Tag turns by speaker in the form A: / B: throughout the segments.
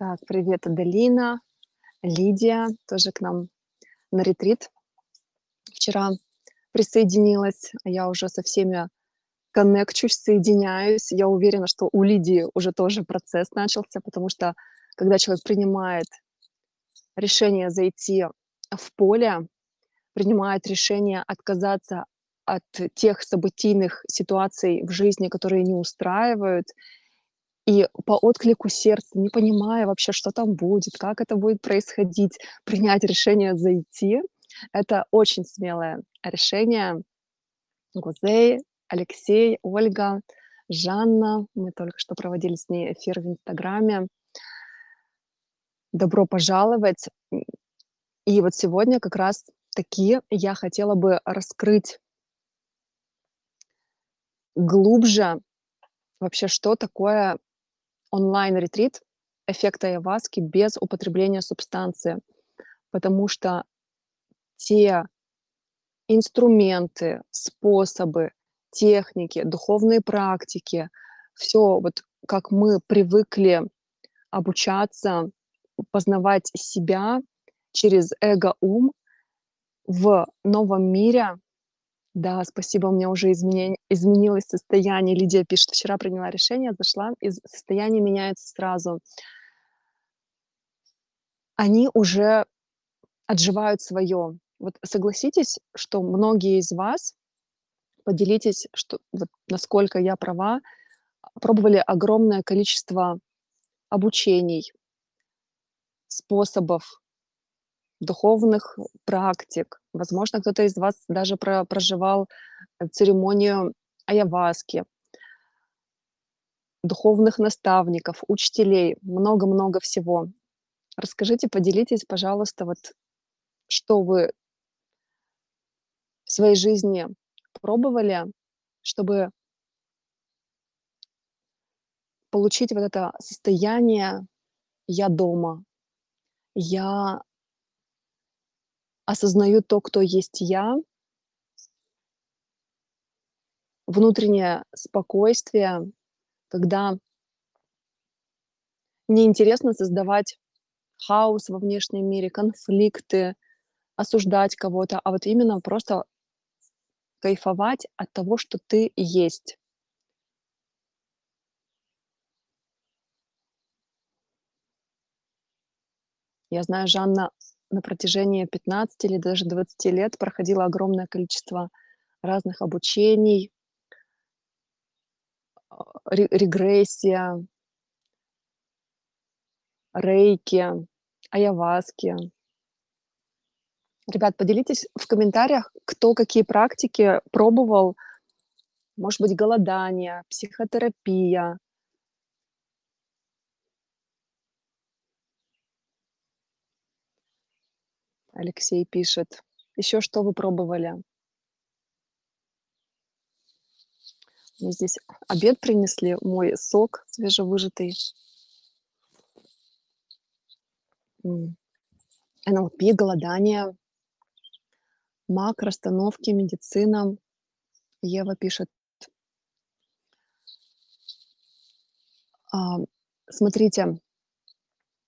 A: Так, привет, Аделина, Лидия тоже к нам на ретрит вчера присоединилась. Я уже со всеми коннекчусь, соединяюсь. Я уверена, что у Лидии уже тоже процесс начался, потому что когда человек принимает решение зайти в поле, принимает решение отказаться от тех событийных ситуаций в жизни, которые не устраивают, и по отклику сердца, не понимая вообще, что там будет, как это будет происходить, принять решение зайти. Это очень смелое решение. Гузей, Алексей, Ольга, Жанна. Мы только что проводили с ней эфир в Инстаграме. Добро пожаловать. И вот сегодня как раз таки я хотела бы раскрыть глубже вообще, что такое онлайн-ретрит эффекта айваски без употребления субстанции, потому что те инструменты, способы, техники, духовные практики, все вот как мы привыкли обучаться, познавать себя через эго-ум в новом мире да, спасибо, у меня уже изменень изменилось состояние. Лидия пишет: "Вчера приняла решение, зашла, и состояние меняется сразу". Они уже отживают свое. Вот согласитесь, что многие из вас, поделитесь, что вот насколько я права, пробовали огромное количество обучений, способов духовных практик. Возможно, кто-то из вас даже про проживал, э, церемонию айаваски. Духовных наставников, учителей, много-много всего. Расскажите, поделитесь, пожалуйста, вот что вы в своей жизни пробовали, чтобы получить вот это состояние "я дома", "я осознаю то, кто есть я. Внутреннее спокойствие, когда мне интересно создавать хаос во внешнем мире, конфликты, осуждать кого-то, а вот именно просто кайфовать от того, что ты есть. Я знаю, Жанна на протяжении 15 или даже 20 лет проходила огромное количество разных обучений. А, ре регрессия рейки, айаваски. Ребят, поделитесь в комментариях, кто какие практики пробовал. Может быть, голодание, психотерапия. Алексей пишет. Еще что вы пробовали? Мне здесь обед принесли, мой сок свежевыжатый. НЛП, голодание, мак, расстановки, медицина. Ева пишет. А, смотрите,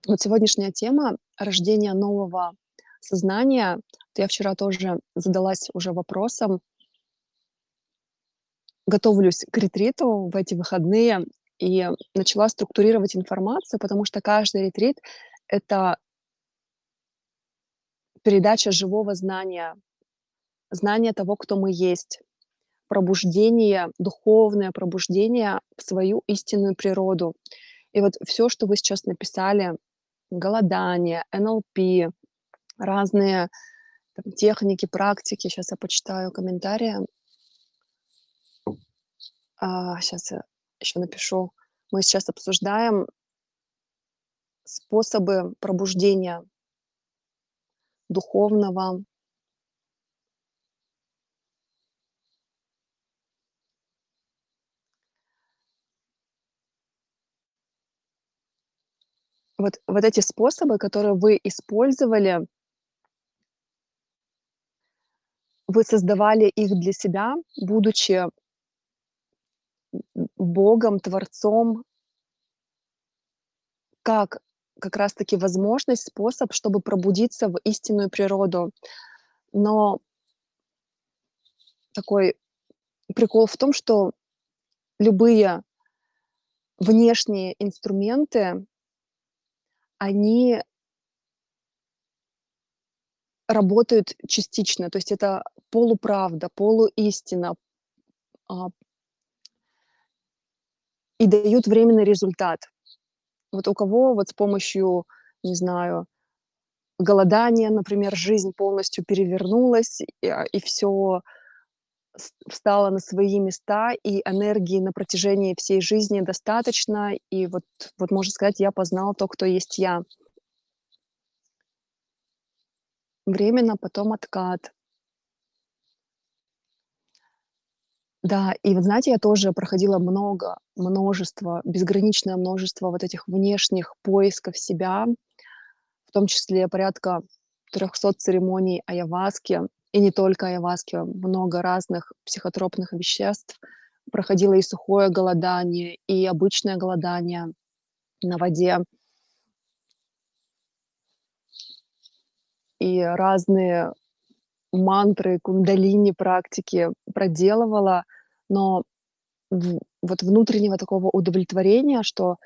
A: вот сегодняшняя тема рождения нового сознания. я вчера тоже задалась уже вопросом. Готовлюсь к ретриту в эти выходные и начала структурировать информацию, потому что каждый ретрит- это передача живого знания, знания того, кто мы есть, пробуждение, духовное пробуждение в свою истинную природу. И вот все, что вы сейчас написали: голодание, НЛП, разные там техники, практики. Сейчас я почитаю комментарии. А, щас я еще напишу. Мы сейчас обсуждаем способы пробуждения духовного. Вот вот эти способы, которые вы использовали вы создавали их для себя, будучи Богом, Творцом. Как как раз таки возможность, способ, чтобы пробудиться в истинную природу. Но такой прикол в том, что любые внешние инструменты они работают частично. То есть это полуправда, полуистина. А и дают временный результат. Вот у кого вот с помощью, не знаю, голодания, например, жизнь полностью перевернулась, и, а, и всё с встало на свои места, и энергии на протяжении всей жизни достаточно. И вот вот можно сказать: "Я познал то, кто есть я". Временно, потом откат. Да, и вот знаете, я тоже проходила много, множество, безграничное множество вот этих внешних поисков себя, в том числе порядка 300 церемоний айаваски, и не только айаваски, много разных психотропных веществ. Проходила и сухое голодание, и обычное голодание на воде. И разные мантры, кундалини практики проделывала, но вот внутреннего такого удовлетворения, что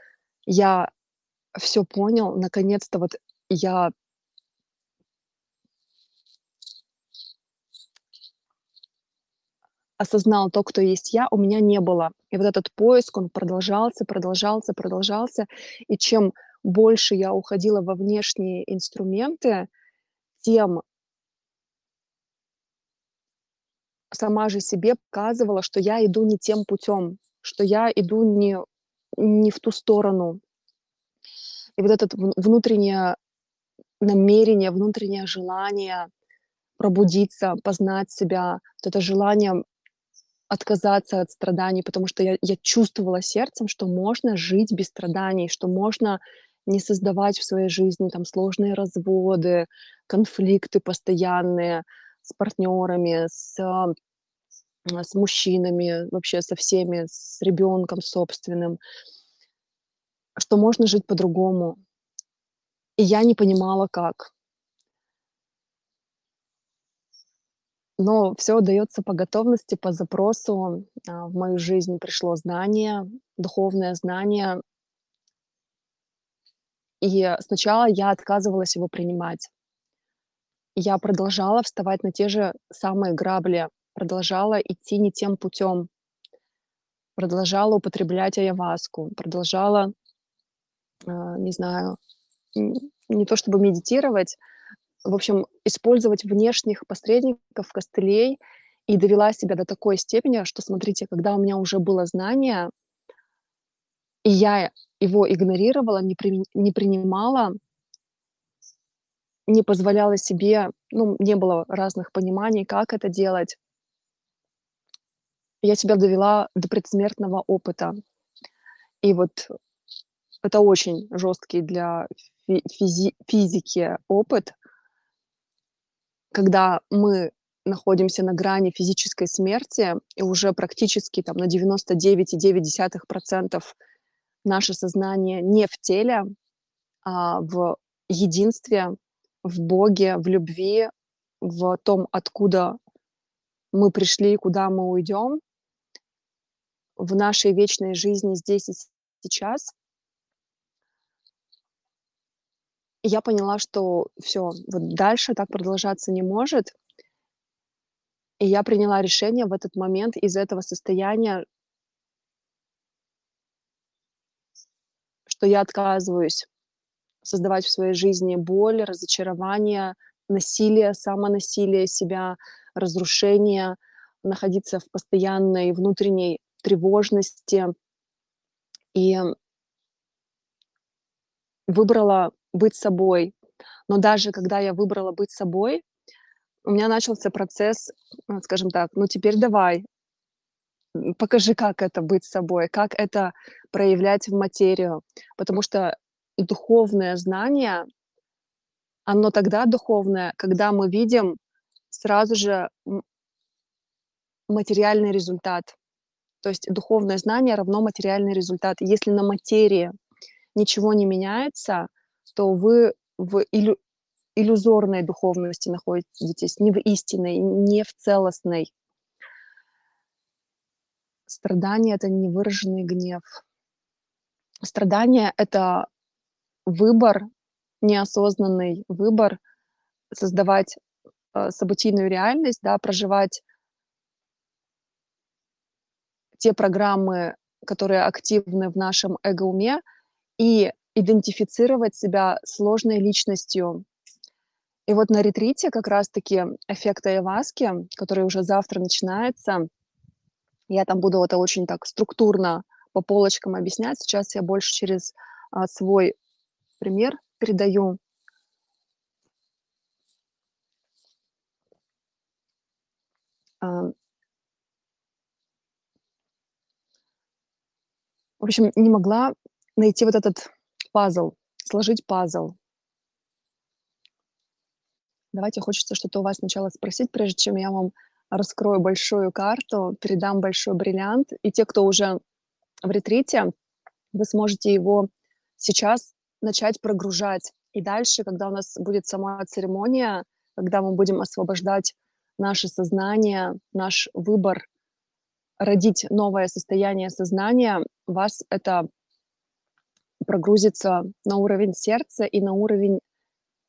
A: я всё понял, наконец-то вот я осознал то, кто есть я, у меня не было. И вот этот поиск, он продолжался, продолжался, продолжался. И чем больше я уходила во внешние инструменты, тем сама же себе показывала, что я иду не тем путем, что я иду не не в ту сторону. И вот этот в внутреннее намерение, внутреннее желание пробудиться, познать себя, вот это желание отказаться от страданий, потому что я я чувствовала сердцем, что можно жить без страданий, что можно не создавать в своей жизни там сложные разводы, конфликты постоянные с партнерами, с с мужчинами, вообще со всеми, с ребенком собственным. Что можно жить по-другому. И я не понимала, как. Но всё даётся по готовности, по запросу. А, в мою жизнь пришло знание, духовное знание. И сначала я отказывалась его принимать. Я продолжала вставать на те же самые грабли, продолжала идти не тем путём. Продолжала употреблять айаваску, продолжала, а, не знаю, не то чтобы медитировать, в общем, использовать внешних посредников, костылей. И довела себя до такой степени, что, смотрите, когда у меня уже было знание и я его игнорировала, не прими не принимала не позволяла себе, ну, не было разных пониманий, как это делать. Я себя довела до предсмертного опыта. И вот это очень жёсткий для фи физи физики опыт когда мы находимся на грани физической смерти, и уже практически там на 99,9% наше сознание не в теле, а в единстве, в Боге, в любви, в том, откуда мы пришли и куда мы уйдём в нашей вечной жизни здесь и сейчас. Я поняла, что всё, вот дальше так продолжаться не может. И я приняла решение в этот момент из этого состояния что я отказываюсь создавать в своей жизни боль, разочарование, насилие, самонасилие себя, разрушение, находиться в постоянной внутренней тревожности. И выбрала быть собой. Но даже когда я выбрала быть собой, у меня начался процесс, ну, скажем так: "Ну, теперь давай, покажи, как это быть собой, как это проявлять в материю". Потому что духовное знание оно тогда духовное, когда мы видим сразу же материальный результат. То есть духовное знание равно материальный результат. Если на материи ничего не меняется, то вы в илю иллюзорной духовности находитесь, не в истинной, не в целостной. Страдание- это невыраженный гнев. Страдание- это выбор, неосознанный выбор создавать, э, событийную реальность, да, проживать те программы, которые активны в нашем эго-уме, и идентифицировать себя сложной личностью. И вот на ретрите как раз-таки эффект айаваски, который уже завтра начинается, я там буду это очень так структурно по полочкам объяснять. Сейчас я больше через, а, свой пример передаю. А В общем, не могла найти вот этот пазл, сложить пазл. Давайте, хочется что-то у вас сначала спросить, прежде чем я вам раскрою большую карту, передам большой бриллиант. И те, кто уже в ретрите, вы сможете его сейчас начать прогружать. И дальше, когда у нас будет сама церемония, когда мы будем освобождать наше сознание, наш выбор родить новое состояние сознания, вас это прогрузится на уровень сердца и на уровень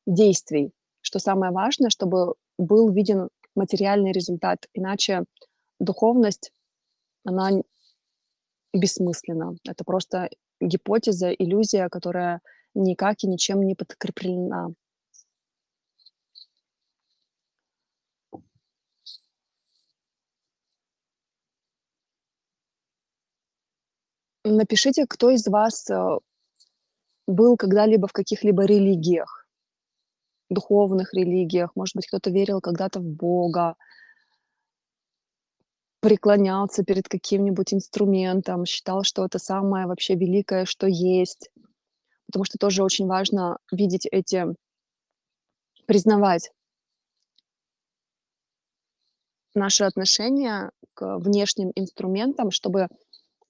A: действий. Что самое важное, чтобы был виден материальный результат, иначе духовность, она бессмысленна. Это просто гипотеза, иллюзия, которая никак и ничем не подкреплена. Напишите, кто из вас, э, был когда-либо в каких-либо религиях, духовных религиях. Может быть, кто-то верил когда-то в Бога преклонялся перед каким-нибудь инструментом, считал, что это самое вообще великое, что есть. Потому что тоже очень важно видеть эти признавать наши отношения к внешним инструментам, чтобы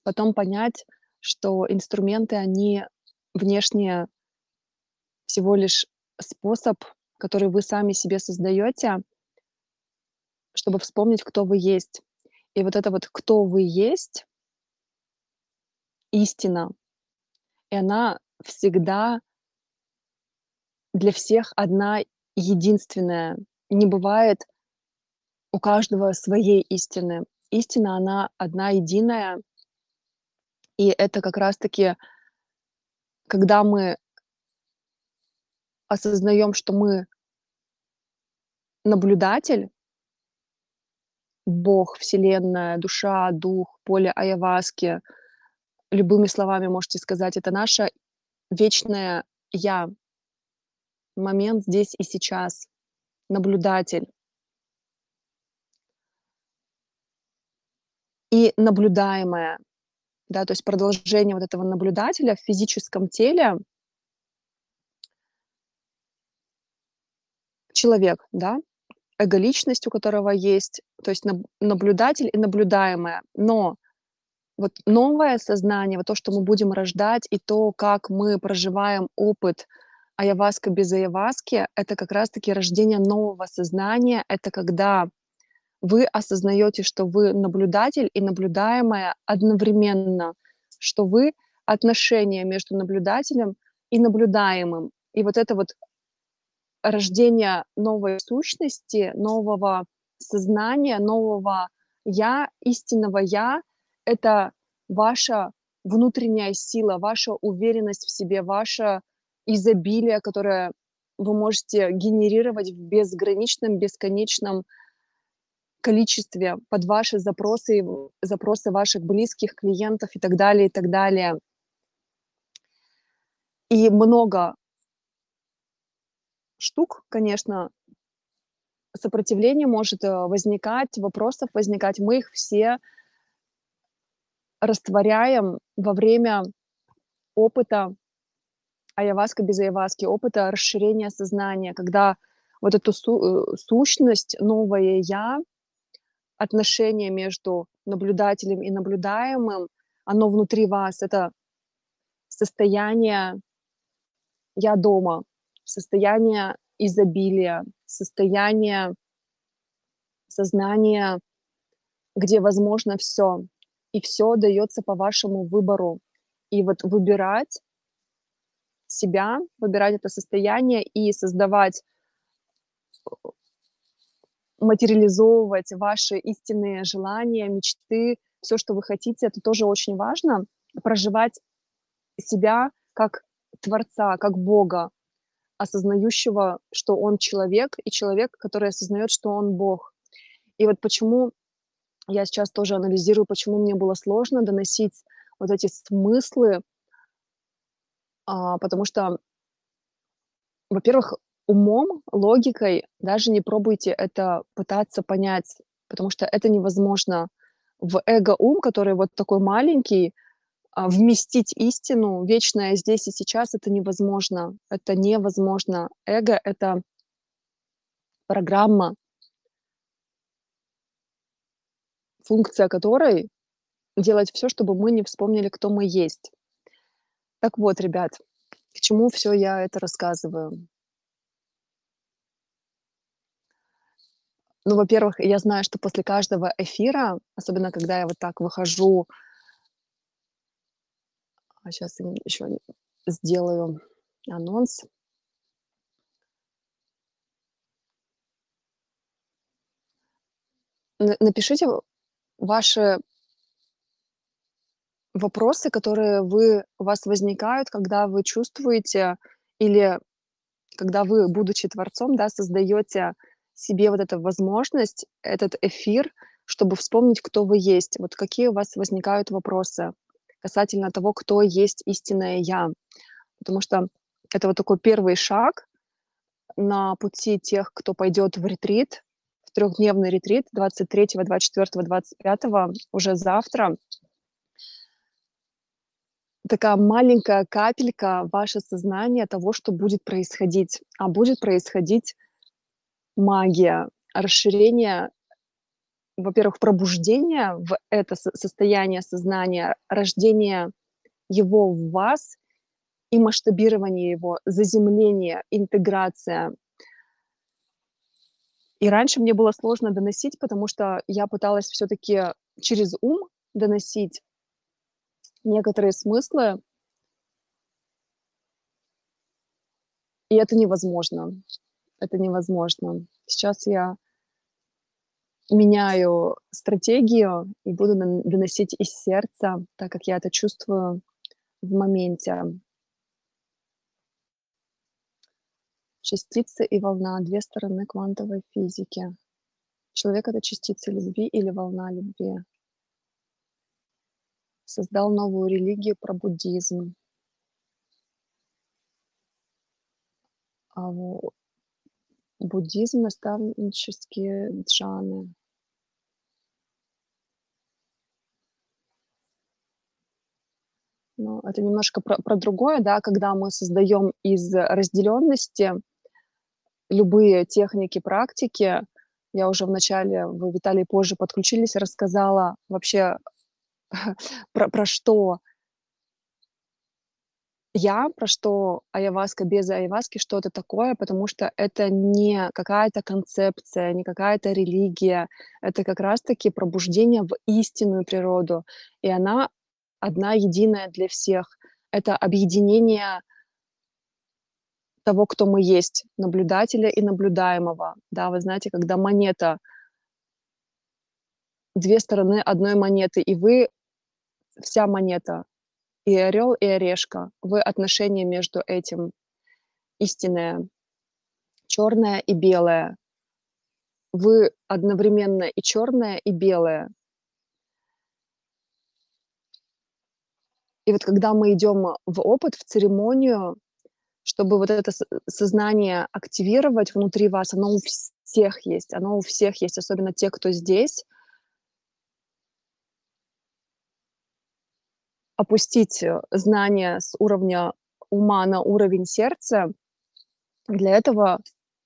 A: потом понять, что инструменты, они внешние всего лишь способ, который вы сами себе создаете, чтобы вспомнить, кто вы есть. И вот это вот «кто вы есть» истина, и она всегда для всех одна единственная. Не бывает у каждого своей истины. Истина, она одна единая, и это как раз-таки, когда мы осознаем, что мы наблюдатель, Бог, Вселенная, душа, дух, поле айаваски, любыми словами можете сказать, это наше вечное я, момент здесь и сейчас, наблюдатель. И наблюдаемое да, то есть продолжение вот этого наблюдателя в физическом теле. Человек, да, эго-личность, у которого есть, то есть наб наблюдатель и наблюдаемое. Но вот новое сознание, вот то, что мы будем рождать, и то, как мы проживаем опыт айаваска без айаваски, это как раз-таки рождение нового сознания. Это когда вы осознаете, что вы наблюдатель и наблюдаемое одновременно, что вы отношения между наблюдателем и наблюдаемым. И вот это вот рождение новой сущности, нового сознания, нового я, истинного я, это ваша внутренняя сила, ваша уверенность в себе, ваше изобилие, которое вы можете генерировать в безграничном, бесконечном количестве под ваши запросы, запросы ваших близких, клиентов и так далее, и так далее. И много штук, конечно, сопротивление может э, возникать, вопросов возникать. Мы их все растворяем во время опыта айаваска без айаваски, опыта расширения сознания, когда вот эту су- э, сущность, новое я, отношение между наблюдателем и наблюдаемым, оно внутри вас, это состояние я дома, состояние изобилия, состояние сознания, где возможно все, и все дается по вашему выбору. И вот выбирать себя, выбирать это состояние и создавать, материализовывать ваши истинные желания, мечты, все, что вы хотите, это тоже очень важно. Проживать себя как Творца, как Бога, осознающего, что он человек, и человек, который осознает, что он Бог. И вот почему я сейчас тоже анализирую, почему мне было сложно доносить вот эти смыслы, а, потому что, во-первых, умом, логикой даже не пробуйте это пытаться понять, потому что это невозможно. В эго-ум, который вот такой маленький, а, вместить истину вечное здесь и сейчас это невозможно. Это невозможно. Эго — это программа, функция которой делать все, чтобы мы не вспомнили, кто мы есть. Так вот, ребят, к чему все я это рассказываю? Ну, во-первых, я знаю, что после каждого эфира, особенно когда я вот так выхожу а сейчас еще сделаю анонс. напишите ваши вопросы, которые вы у вас возникают, когда вы чувствуете или когда вы, будучи творцом, да, создаете себе вот эту возможность, этот эфир, чтобы вспомнить, кто вы есть. Вот какие у вас возникают вопросы касательно того, кто есть истинное «я». Потому что это вот такой первый шаг на пути тех, кто пойдет в ретрит, в трехдневный ретрит 23, 24, 25, уже завтра. Такая маленькая капелька ваше сознание того, что будет происходить. А будет происходить магия, расширение во-первых, пробуждение в это состояние сознания, рождение его в вас и масштабирование его, заземление, интеграция. И раньше мне было сложно доносить, потому что я пыталась все-таки через ум доносить некоторые смыслы, и это невозможно. Это невозможно. Сейчас я меняю стратегию и буду доносить из сердца, так как я это чувствую в моменте. Частицы и волна — две стороны квантовой физики. Человек — это частица любви или волна любви. Создал новую религию про буддизм. Буддизм — наставнические джаны. Ну, это немножко про, про другое, да, когда мы создаем из разделенности любые техники, практики. Я уже в начале, вы, Виталий, позже подключились, рассказала вообще про, про что я, про что айаваска без айаваски, что это такое, потому что это не какая-то концепция, не какая-то религия, это как раз-таки пробуждение в истинную природу. И она одна единая для всех. Это объединение того, кто мы есть, наблюдателя и наблюдаемого. Да, вы знаете, когда монета, две стороны одной монеты, и вы вся монета, и орел, и орешка, вы отношения между этим истинное, черное и белое. Вы одновременно и черное, и белое. И вот когда мы идем в опыт, в церемонию, чтобы вот это сознание активировать внутри вас, оно у всех есть, оно у всех есть, особенно те, кто здесь. Опустить э, знание с уровня ума на уровень сердца. Для этого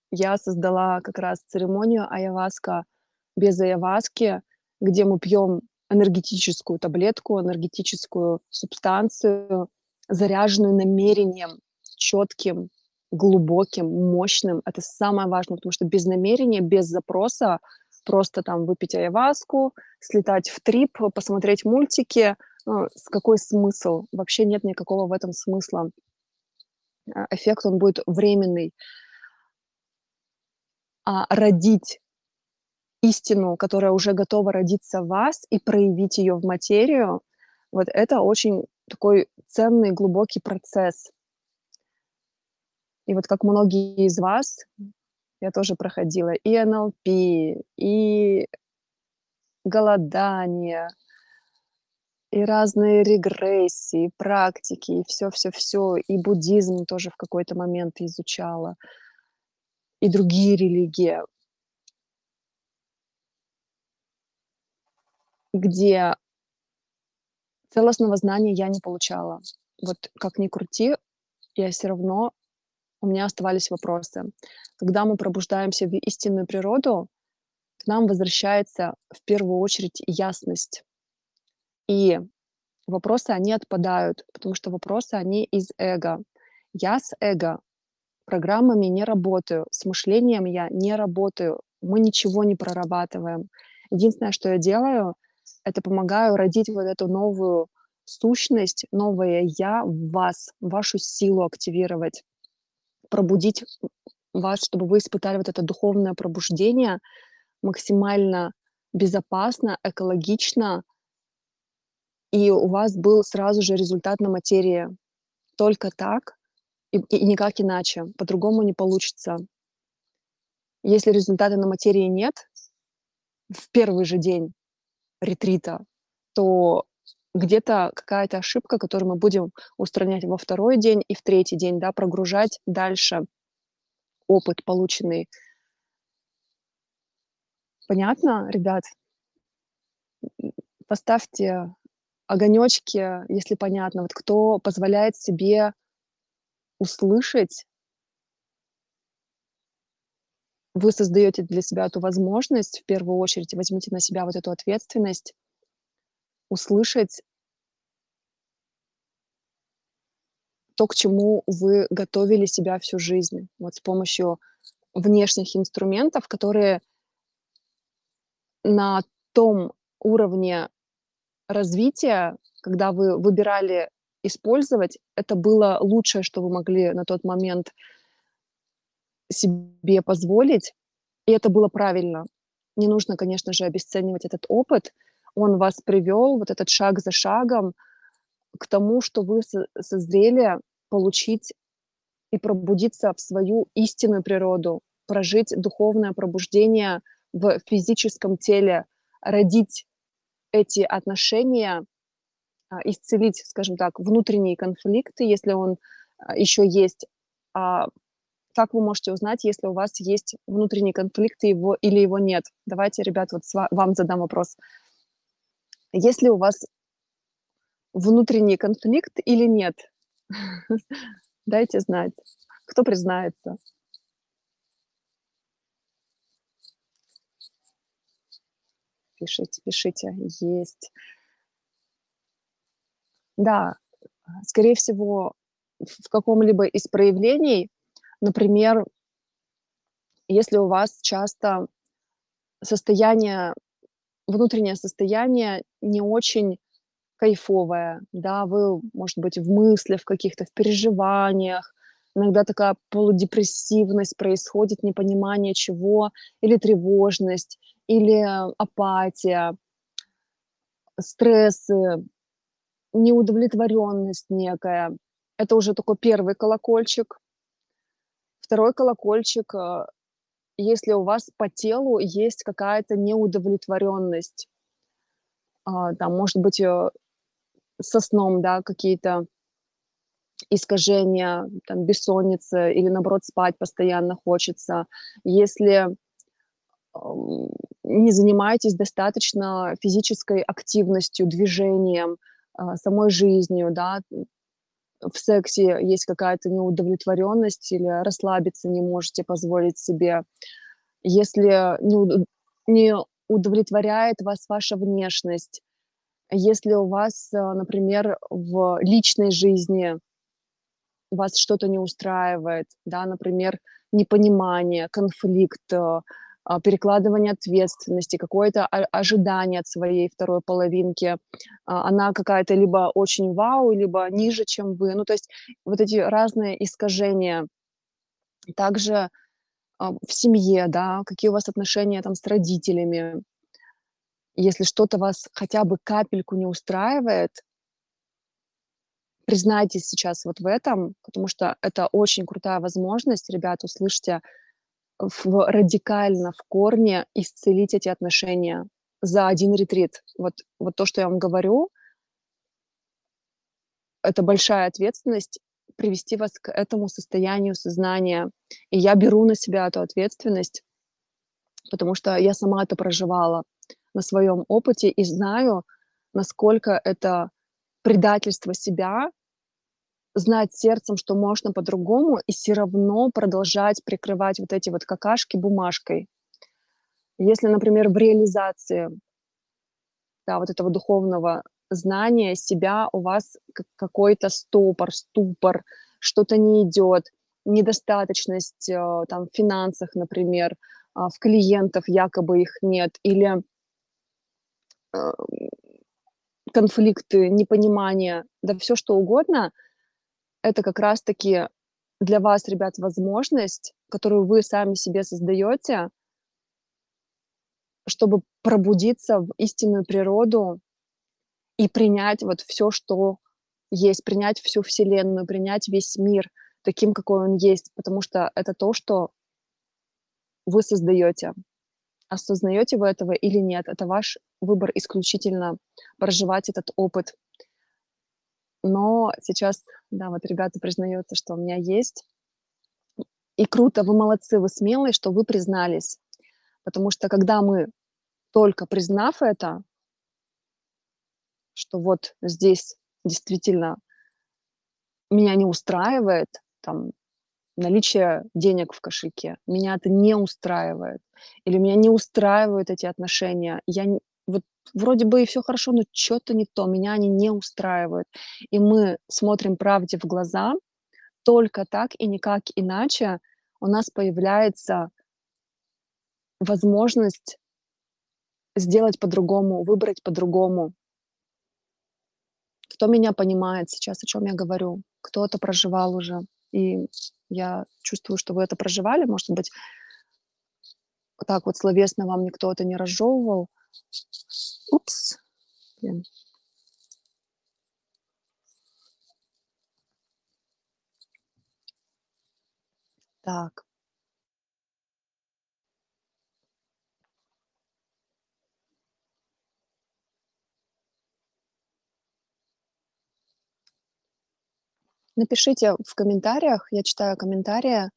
A: я создала как раз церемонию айаваска без айаваски, где мы пьем энергетическую таблетку, энергетическую субстанцию, заряженную намерением чётким, глубоким, мощным. Это самое важное, потому что без намерения, без запроса просто там выпить аяhuasку, слетать в трип, посмотреть мультики, с какой смысл? Вообще нет никакого в этом смысла. А, эффект, он будет временный. А родить истину, которая уже готова родиться в вас, и проявить её в материю, вот это очень такой ценный, глубокий процесс. И вот как многие из вас, я тоже проходила и НЛП, и голодание, и разные регрессии, практики, и всё-всё-всё, и буддизм тоже в какой-то момент изучала, и другие религии. Где целостного знания я не получала. Вот как ни крути, я всё равно у меня оставались вопросы. Когда мы пробуждаемся в истинную природу, к нам возвращается в первую очередь ясность. И вопросы, они отпадают, потому что вопросы, они из эго. Я с эго программами не работаю, с мышлением я не работаю, мы ничего не прорабатываем. Единственное, что я делаю, это помогаю родить вот эту новую сущность, новое я в вас, вашу силу активировать, пробудить вас, чтобы вы испытали вот это духовное пробуждение максимально безопасно, экологично, и у вас был сразу же результат на материи. Только так и и никак иначе, по-другому не получится. Если результата на материи нет в первый же день ретрита, то где-то какая-то ошибка, которую мы будем устранять во второй день и в третий день, да, прогружать дальше опыт полученный. Понятно, ребят? Поставьте огонёчки, если понятно. Вот кто позволяет себе услышать вы создаёте для себя эту возможность, в первую очередь, возьмите на себя вот эту ответственность услышать то, к чему вы готовили себя всю жизнь. Вот с помощью внешних инструментов, которые на том уровне развития, когда вы выбирали использовать, это было лучшее, что вы могли на тот момент себе позволить, и это было правильно. Не нужно, конечно же, обесценивать этот опыт. Он вас привёл, вот этот шаг за шагом, к тому, что вы со созрели получить и пробудиться в свою истинную природу, прожить духовное пробуждение в физическом теле, родить эти отношения, а, исцелить, скажем так, внутренние конфликты, если он, а, ещё есть. А как вы можете узнать, если у вас есть внутренний конфликт, и его или его нет? Давайте, ребят, вот вам задам вопрос. Есть ли у вас внутренний конфликт или нет? Дайте знать. Кто признается? Пишите, пишите. Есть. Да, скорее всего, в каком-либо из проявлений, например, если у вас часто состояние, внутреннее состояние не очень кайфовое, да, вы, может быть, в мыслях в каких-то, в переживаниях, иногда такая полудепрессивность происходит, непонимание чего, или тревожность, или апатия, стрессы, неудовлетворённость некая. Это уже такой первый колокольчик. Второй колокольчик, э, если у вас по телу есть какая-то неудовлетворённость. А, там, может быть, со сном, да, какие-то искажения, там, бессонница или, наоборот, спать постоянно хочется. Если, не занимаетесь достаточно физической активностью, движением, а, самой жизнью, да, в сексе есть какая-то неудовлетворённость или расслабиться не можете позволить себе. Если не уд не удовлетворяет вас ваша внешность, если у вас, а, например, в личной жизни вас что-то не устраивает, да, например, непонимание, конфликт, а, перекладывание ответственности, какое-то ожидание от своей второй половинки. А, она какая-то либо очень вау, либо ниже, чем вы. Ну, то есть вот эти разные искажения. Также, а, в семье, да, какие у вас отношения там с родителями. Если что-то вас хотя бы капельку не устраивает признайтесь сейчас вот в этом, потому что это очень крутая возможность, ребят, услышьте, в радикально, в корне исцелить эти отношения за один ретрит. Вот вот то, что я вам говорю это большая ответственность привести вас к этому состоянию сознания. И я беру на себя эту ответственность, потому что я сама это проживала на своем опыте и знаю, насколько это предательство себя знать сердцем, что можно по-другому, и все равно продолжать прикрывать вот эти вот какашки бумажкой. Если, например, в реализации, да, вот этого духовного знания себя у вас какой-то стопор, ступор, что-то не идет, недостаточность э, там в финансах, например, а, в клиентов якобы их нет, или э, конфликты, непонимание, да все что угодно – это как раз-таки для вас, ребят, возможность, которую вы сами себе создаете, чтобы пробудиться в истинную природу и принять вот все, что есть, принять всю Вселенную, принять весь мир таким, какой он есть, потому что это то, что вы создаете. Осознаете вы этого или нет, это ваш выбор исключительно проживать этот опыт но сейчас, да, вот ребята признаются, что у меня есть. И круто, вы молодцы, вы смелые, что вы признались. Потому что когда мы только признав это, что вот здесь действительно меня не устраивает там наличие денег в кошельке, меня это не устраивает, или меня не устраивают эти отношения, я вроде бы и все хорошо, но что то не то, меня они не устраивают. И мы смотрим правде в глаза, только так и никак иначе у нас появляется возможность сделать по-другому, выбрать по-другому. Кто меня понимает сейчас, о чем я говорю? Кто это проживал уже? И я чувствую, что вы это проживали. Может быть, так вот словесно вам никто это не разжевывал. Упс. Блин. Так. Напишите в комментариях, я читаю комментарии.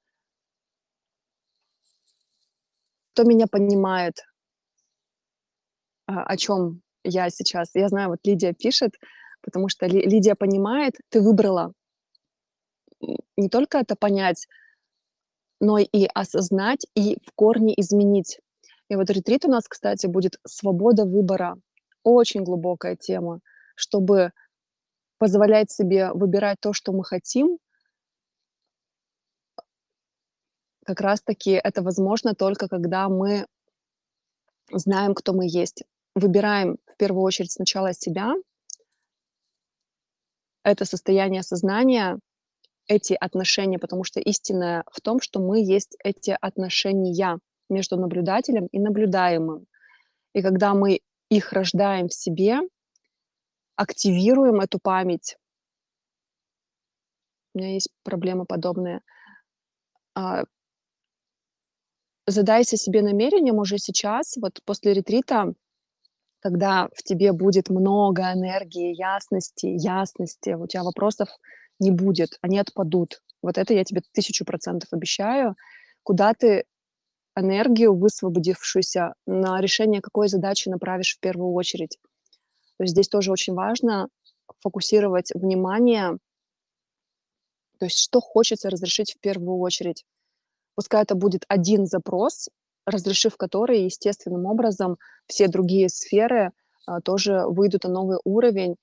A: Кто меня понимает, о чем я сейчас. Я знаю, вот Лидия пишет, потому что Ли Лидия понимает, ты выбрала не только это понять, но и осознать, и в корне изменить. И вот ретрит у нас, кстати, будет свобода выбора. Очень глубокая тема, чтобы позволять себе выбирать то, что мы хотим. Как раз-таки это возможно только когда мы знаем, кто мы есть выбираем в первую очередь сначала себя, это состояние сознания, эти отношения, потому что истинное в том, что мы есть эти отношения между наблюдателем и наблюдаемым. И когда мы их рождаем в себе, активируем эту память. У меня есть проблема подобная. Задайся себе намерением уже сейчас, вот после ретрита, когда в тебе будет много энергии, ясности, ясности, у тебя вопросов не будет, они отпадут. Вот это я тебе тысячу процентов обещаю. Куда ты энергию, высвободившуюся, на решение какой задачи направишь в первую очередь. То есть здесь тоже очень важно фокусировать внимание, то есть что хочется разрешить в первую очередь. Пускай это будет один запрос, разрешив который естественным образом все другие сферы а, тоже выйдут на новый уровень.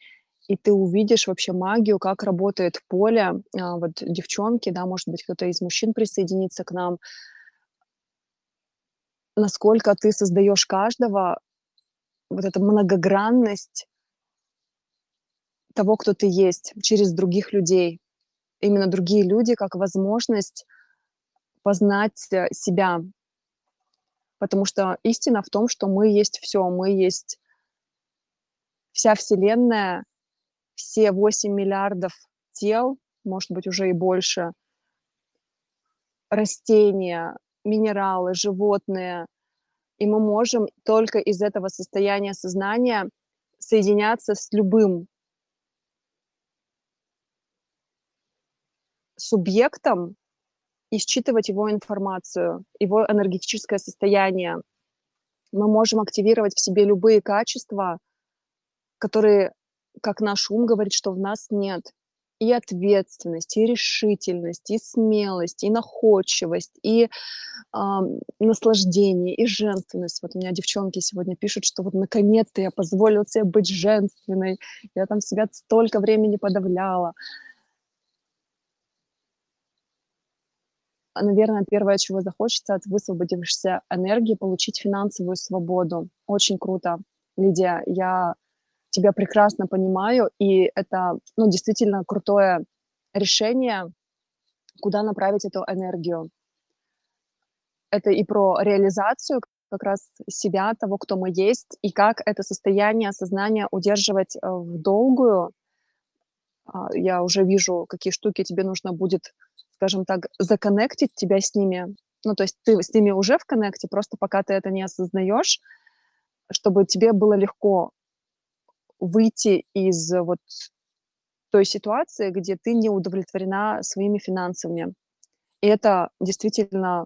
A: И ты увидишь вообще магию, как работает поле. А, вот девчонки, да, может быть, кто-то из мужчин присоединится к нам. Насколько ты создаешь каждого, вот эта многогранность того, кто ты есть, через других людей. Именно другие люди как возможность познать, э, себя. Потому что истина в том, что мы есть все, мы есть вся Вселенная, все 8 миллиардов тел, может быть, уже и больше, растения, минералы, животные. И мы можем только из этого состояния сознания соединяться с любым субъектом и считывать его информацию, его энергетическое состояние. Мы можем активировать в себе любые качества, которые как наш ум говорит, что в нас нет. И ответственность, и решительность, и смелость, и находчивость, и э, наслаждение, и женственность. Вот у меня девчонки сегодня пишут, что вот наконец-то я позволила себе быть женственной, я там себя столько времени подавляла. Наверное, первое, чего захочется от высвободившейся энергии, получить финансовую свободу. Очень круто, Лидия. Я тебя прекрасно понимаю, и это, ну, действительно крутое решение, куда направить эту энергию. Это и про реализацию как раз себя, того, кто мы есть, и как это состояние сознания удерживать э, в долгую. А, я уже вижу, какие штуки тебе нужно будет, скажем так, законнектить тебя с ними. Ну, то есть ты с ними уже в коннекте, просто пока ты это не осознаешь, чтобы тебе было легко выйти из вот той ситуации, где ты не удовлетворена своими финансами. И это действительно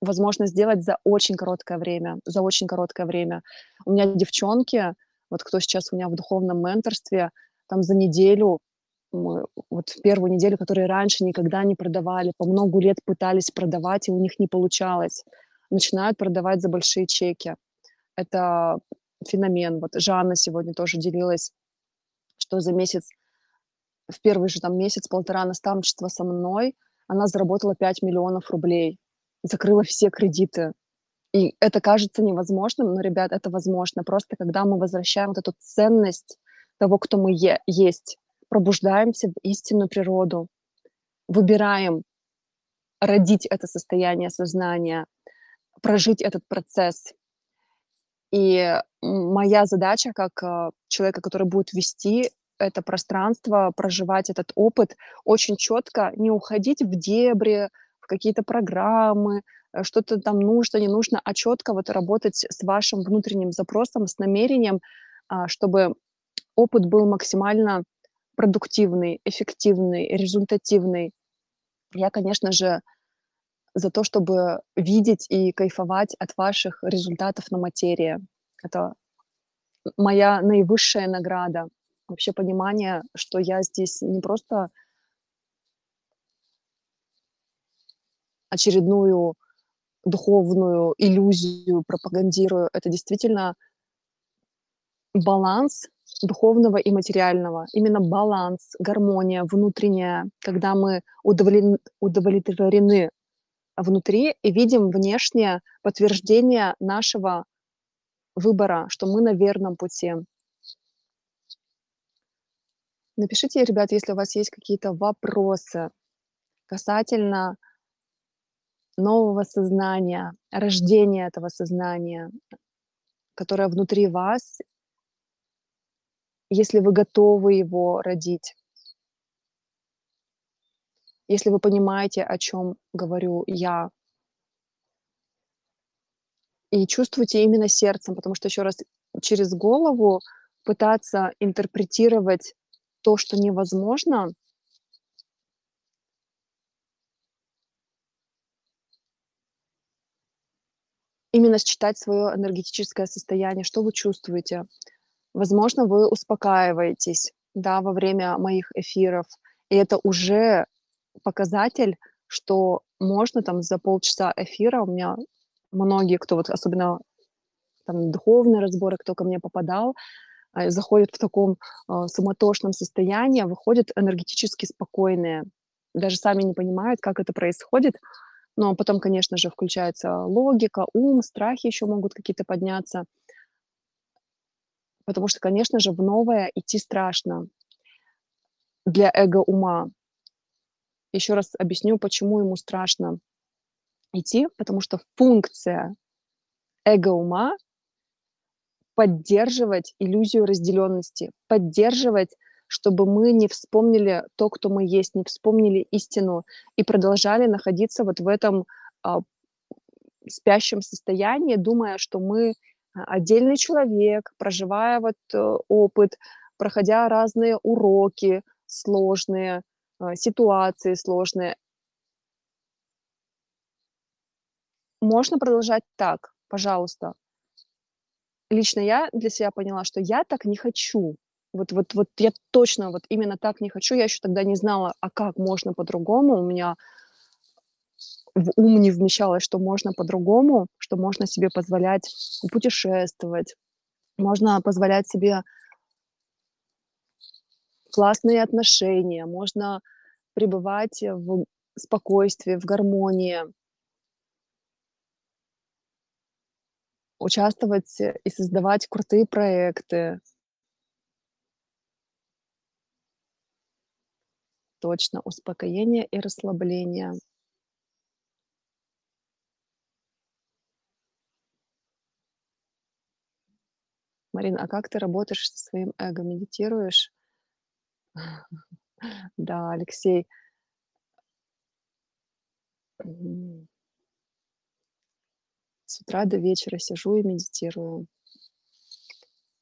A: возможно сделать за очень короткое время, за очень короткое время. У меня девчонки, вот кто сейчас у меня в духовном менторстве, там за неделю, мы, вот первую неделю, которые раньше никогда не продавали, по много лет пытались продавать, и у них не получалось, начинают продавать за большие чеки. Это феномен. Вот Жанна сегодня тоже делилась, что за месяц, в первый же там месяц-полтора наставничества со мной, она заработала 5 миллионов рублей, закрыла все кредиты. И это кажется невозможным, но, ребят, это возможно. Просто когда мы возвращаем вот эту ценность того, кто мы е- есть, пробуждаемся в истинную природу, выбираем родить это состояние сознания, прожить этот процесс. И моя задача как э, человека, который будет вести это пространство, проживать этот опыт, очень четко не уходить в дебри, в какие-то программы, э, что-то там нужно, не нужно, а четко вот работать с вашим внутренним запросом, с намерением, а, чтобы опыт был максимально продуктивный, эффективный, результативный. Я, конечно же, за то, чтобы видеть и кайфовать от ваших результатов на материи. Это моя наивысшая награда. Вообще понимание, что я здесь не просто очередную духовную иллюзию пропагандирую. Это действительно баланс духовного и материального. Именно баланс, гармония внутренняя, когда мы удовлетворены внутри и видим внешнее подтверждение нашего выбора, что мы на верном пути. Напишите, ребят, если у вас есть какие-то вопросы касательно нового сознания, рождения этого сознания, которое внутри вас, если вы готовы его родить. Если вы понимаете, о чем говорю я, и чувствуйте именно сердцем, потому что, еще раз, через голову пытаться интерпретировать то, что невозможно, именно считать свое энергетическое состояние, что вы чувствуете. Возможно, вы успокаиваетесь, да, во время моих эфиров, и это уже показатель, что можно там за полчаса эфира, у меня многие, кто вот особенно там духовные разборы, кто ко мне попадал, а, заходят в таком, а, суматошном состоянии, выходят энергетически спокойные. Даже сами не понимают, как это происходит. Но потом, конечно же, включается логика, ум, страхи еще могут какие-то подняться. Потому что, конечно же, в новое идти страшно для эго-ума. Еще раз объясню, почему ему страшно идти, потому что функция эго-ума поддерживать иллюзию разделенности, поддерживать, чтобы мы не вспомнили то, кто мы есть, не вспомнили истину и продолжали находиться вот в этом а, спящем состоянии, думая, что мы отдельный человек, проживая вот э, опыт, проходя разные уроки сложные, а, ситуации сложные. Можно продолжать так, пожалуйста лично я для себя поняла, что я так не хочу. Вот, вот, вот я точно вот именно так не хочу. Я еще тогда не знала, а как можно по-другому. У меня в ум не вмещалось, что можно по-другому, что можно себе позволять путешествовать, можно позволять себе классные отношения, можно пребывать в спокойствии, в гармонии. Участвовать и создавать крутые проекты. Точно, успокоение и расслабление. Марина, а как ты работаешь со своим эго? Медитируешь? Да, Алексей. С утра до вечера сижу и медитирую.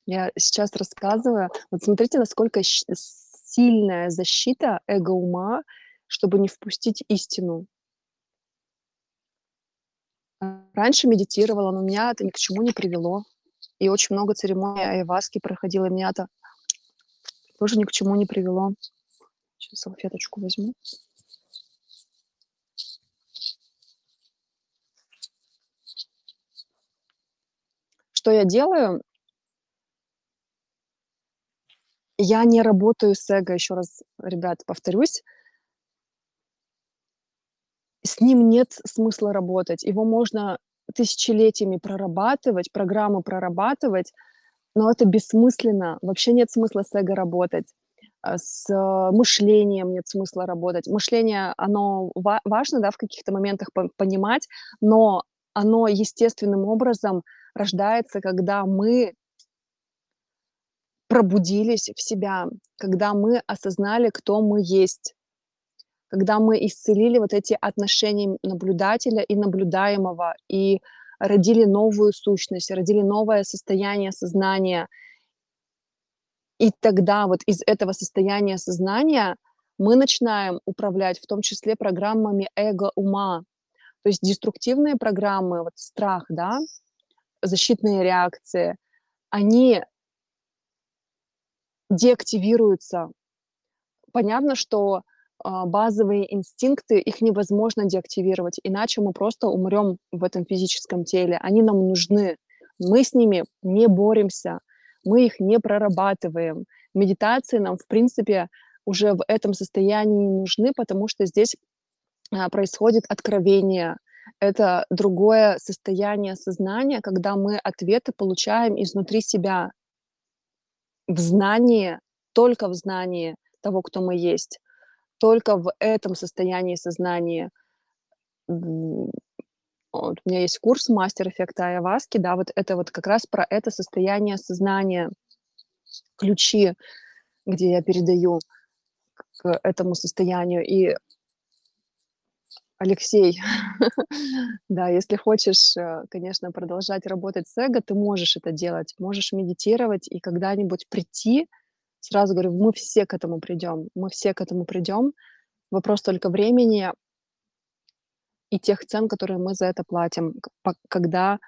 A: Я сейчас рассказываю. Вот смотрите, насколько сильная защита эго-ума, чтобы не впустить истину. Раньше медитировала, но меня это ни к чему не привело. И очень много церемоний айваски проходила, и меня это тоже ни к чему не привело. Сейчас салфеточку возьму. Что я делаю? Я не работаю с эго, еще раз, ребят, повторюсь. С ним нет смысла работать. Его можно тысячелетиями прорабатывать, программу прорабатывать, но это бессмысленно. Вообще нет смысла с эго работать. А, с мышлением нет смысла работать. Мышление, оно ва- важно, да, в каких-то моментах понимать, но оно естественным образом рождается, когда мы пробудились в себя, когда мы осознали, кто мы есть, когда мы исцелили вот эти отношения наблюдателя и наблюдаемого, и родили новую сущность, родили новое состояние сознания. И тогда вот из этого состояния сознания мы начинаем управлять в том числе программами эго-ума. То есть деструктивные программы, вот страх, да, защитные реакции, они деактивируются. Понятно, что базовые инстинкты, их невозможно деактивировать, иначе мы просто умрем в этом физическом теле. Они нам нужны. Мы с ними не боремся, мы их не прорабатываем. Медитации нам, в принципе, уже в этом состоянии не нужны, потому что здесь а, происходит откровение, это другое состояние сознания, когда мы ответы получаем изнутри себя, в знании, только в знании того, кто мы есть, только в этом состоянии сознания. Вот, у меня есть курс «Мастер эффекта Айаваски», да, вот это вот как раз про это состояние сознания, ключи, где я передаю к этому состоянию. И Алексей, да, если хочешь, э, конечно, продолжать работать с эго, ты можешь это делать, можешь медитировать и когда-нибудь прийти, сразу говорю, мы все к этому придем, мы все к этому придем. Вопрос только времени и тех цен, которые мы за это платим, когда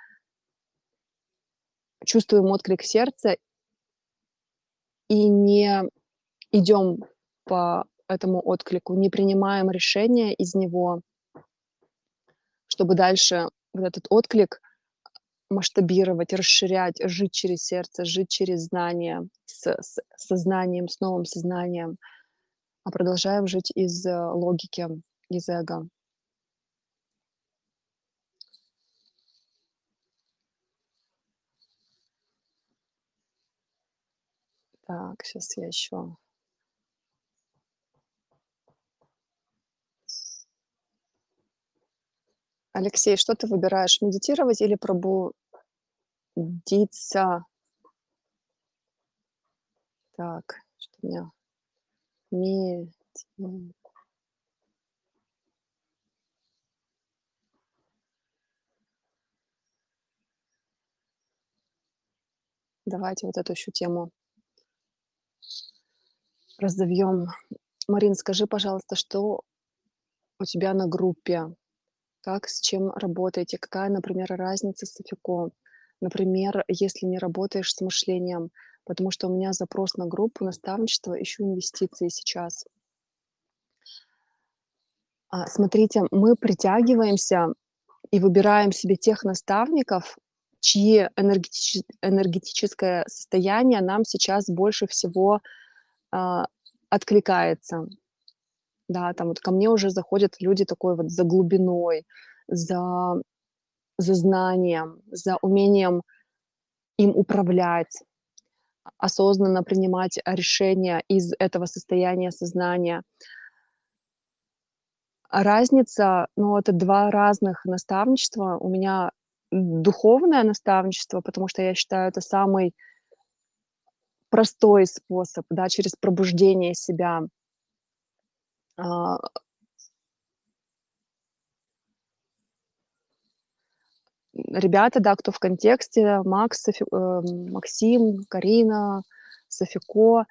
A: чувствуем отклик сердца и не идем по этому отклику, не принимаем решения из него, чтобы дальше вот этот отклик масштабировать, расширять, жить через сердце, жить через знания, с с сознанием, с новым сознанием, а продолжаем жить из, э, логики, из эго. Так, сейчас я ещё Алексей, что ты выбираешь: медитировать или пробудиться? Так, что у меня? Меди Давайте вот эту ещё тему разовьём. Марин, скажи, пожалуйста, что у тебя на группе? Как, с чем работаете? Какая, например, разница с софико? Например, если не работаешь с мышлением, потому что у меня запрос на группу наставничества, ищу инвестиции сейчас. А, смотрите, мы притягиваемся и выбираем себе тех наставников, чьи энергетич энергетическое состояние нам сейчас больше всего, а, откликается. Да, там вот ко мне уже заходят люди такой вот за глубиной, за за знанием, за умением им управлять, осознанно принимать, решения из этого состояния сознания. Разница, ну, это 2 разных наставничества. У меня духовное наставничество, потому что я считаю, это самый простой способ, да, через пробуждение себя. А ребята, да, кто в контексте, Макс, Софи э, Максим, Карина, Софико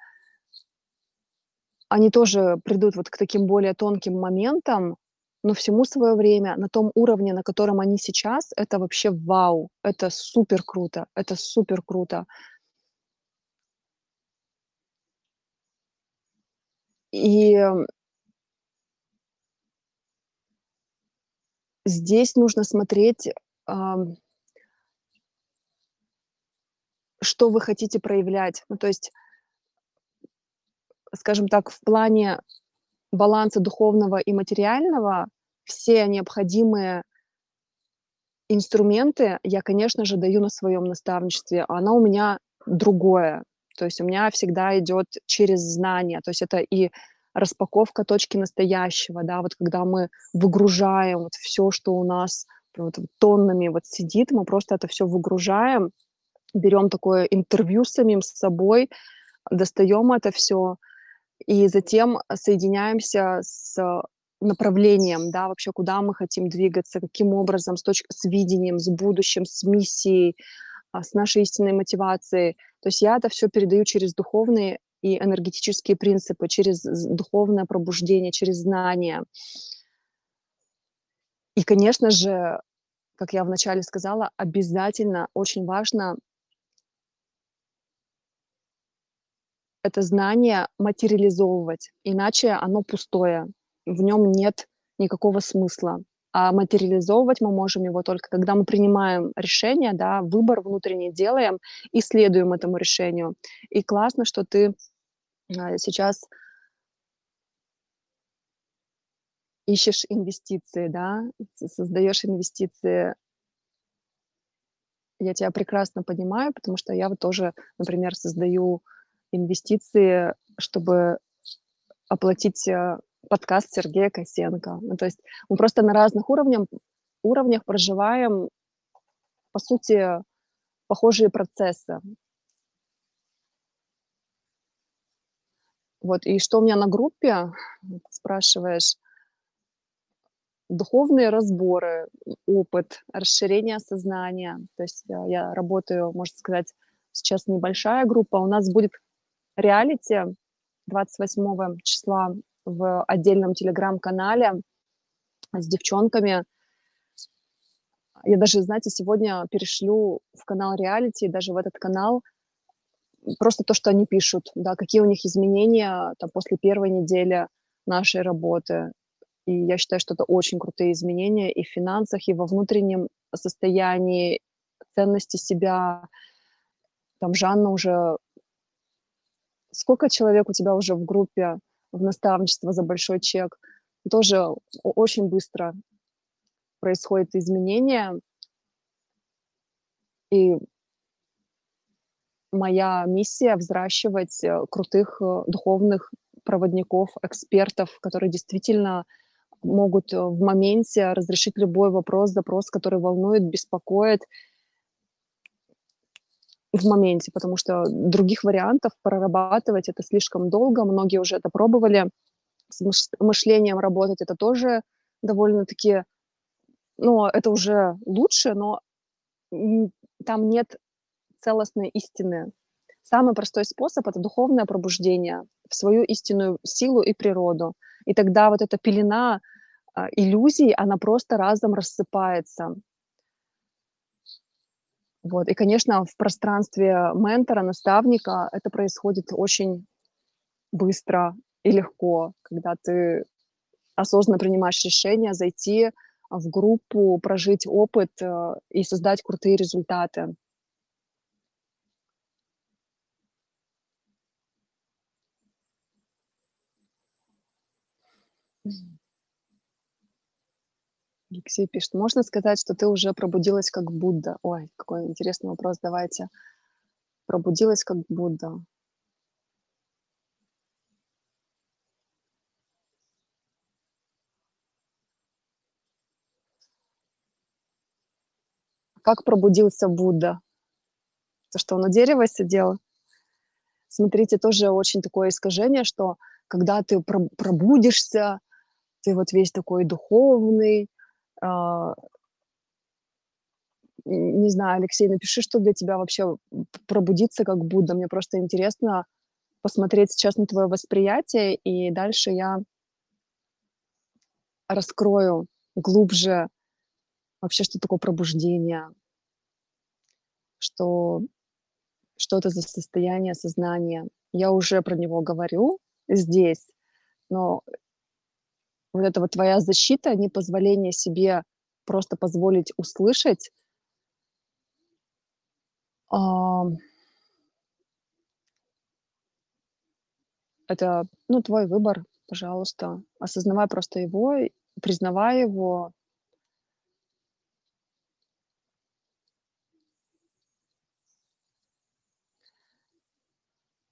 A: они тоже придут вот к таким более тонким моментам, но всему свое время. На том уровне, на котором они сейчас, это вообще вау! Это супер круто! Это супер круто! И здесь нужно смотреть, что вы хотите проявлять. Ну, то есть скажем так, в плане баланса духовного и материального все необходимые инструменты я, конечно же, даю на своём наставничестве, а оно у меня другое. То есть у меня всегда идёт через знания. То есть это и распаковка точки настоящего, да, вот когда мы выгружаем вот всё, что у нас вот тоннами вот сидит, мы просто это всё выгружаем, берём такое интервью с самим собой, достаём это всё и затем соединяемся с направлением, да, вообще, куда мы хотим двигаться, каким образом, с точки с видением, с будущим, с миссией, а, с нашей истинной мотивацией. То есть я это всё передаю через духовные и энергетические принципы, через духовное пробуждение, через знания. И, конечно же, как я вначале сказала, обязательно очень важно это знание материализовывать, иначе оно пустое, в нём нет никакого смысла. А материализовывать мы можем его только когда мы принимаем решение, да, выбор внутренний делаем и следуем этому решению. И классно, что ты, а, сейчас ищешь инвестиции, да, с создаёшь инвестиции. Я тебя прекрасно понимаю, потому что я вот тоже, например, создаю инвестиции, чтобы оплатить, э, подкаст Сергея Косенко. Ну, то есть мы просто на разных уровням уровнях проживаем, по сути, похожие процессы. Вот, и что у меня на группе, спрашиваешь? Духовные разборы, опыт, расширение сознания. То есть, я работаю, можно сказать, сейчас небольшая группа. У нас будет реалити 28 числа в отдельном телеграм-канале с девчонками. Я даже, знаете, сегодня перешлю в канал реалити, даже в этот канал просто то, что они пишут, да, какие у них изменения там после первой недели нашей работы. И я считаю, что это очень крутые изменения и в финансах, и во внутреннем состоянии ценности себя. Там Жанна уже Сколько человек у тебя уже в группе, в наставничество за большой чек? Тоже очень быстро происходят изменения. И моя миссия- взращивать, э, крутых, э, духовных проводников, экспертов, которые действительно могут, э, в моменте разрешить любой вопрос, запрос, который волнует, беспокоит в моменте, потому что других вариантов прорабатывать- это слишком долго. Многие уже это пробовали. С мыш мышлением работать- это тоже довольно-таки ну, это уже лучше, но, там нет целостной истины. Самый простой способ- это духовное пробуждение в свою истинную силу и природу. И тогда вот эта пелена, а, иллюзий, она просто разом рассыпается. Вот. И, конечно, в пространстве ментора, наставника это происходит очень быстро и легко, когда ты осознанно принимаешь решение зайти в группу, прожить опыт, э, и создать крутые результаты. Алексей пишет: "Можно сказать, что ты уже пробудилась как Будда?" Ой, какой интересный вопрос. Давайте. Пробудилась как Будда. Как пробудился Будда? То, что он у дерева сидел? Смотрите, тоже очень такое искажение, что когда ты проб пробудишься, ты вот весь такой духовный, не знаю, Алексей, напиши, что для тебя вообще пробудиться как Будда. Мне просто интересно посмотреть сейчас на твоё восприятие, и дальше я раскрою глубже вообще, что такое пробуждение. Что что это за состояние сознания. Я уже про него говорю здесь, но вот эта вот твоя защита, непозволение себе просто позволить услышать это, ну, твой выбор, пожалуйста. Осознавай просто его, признавай его.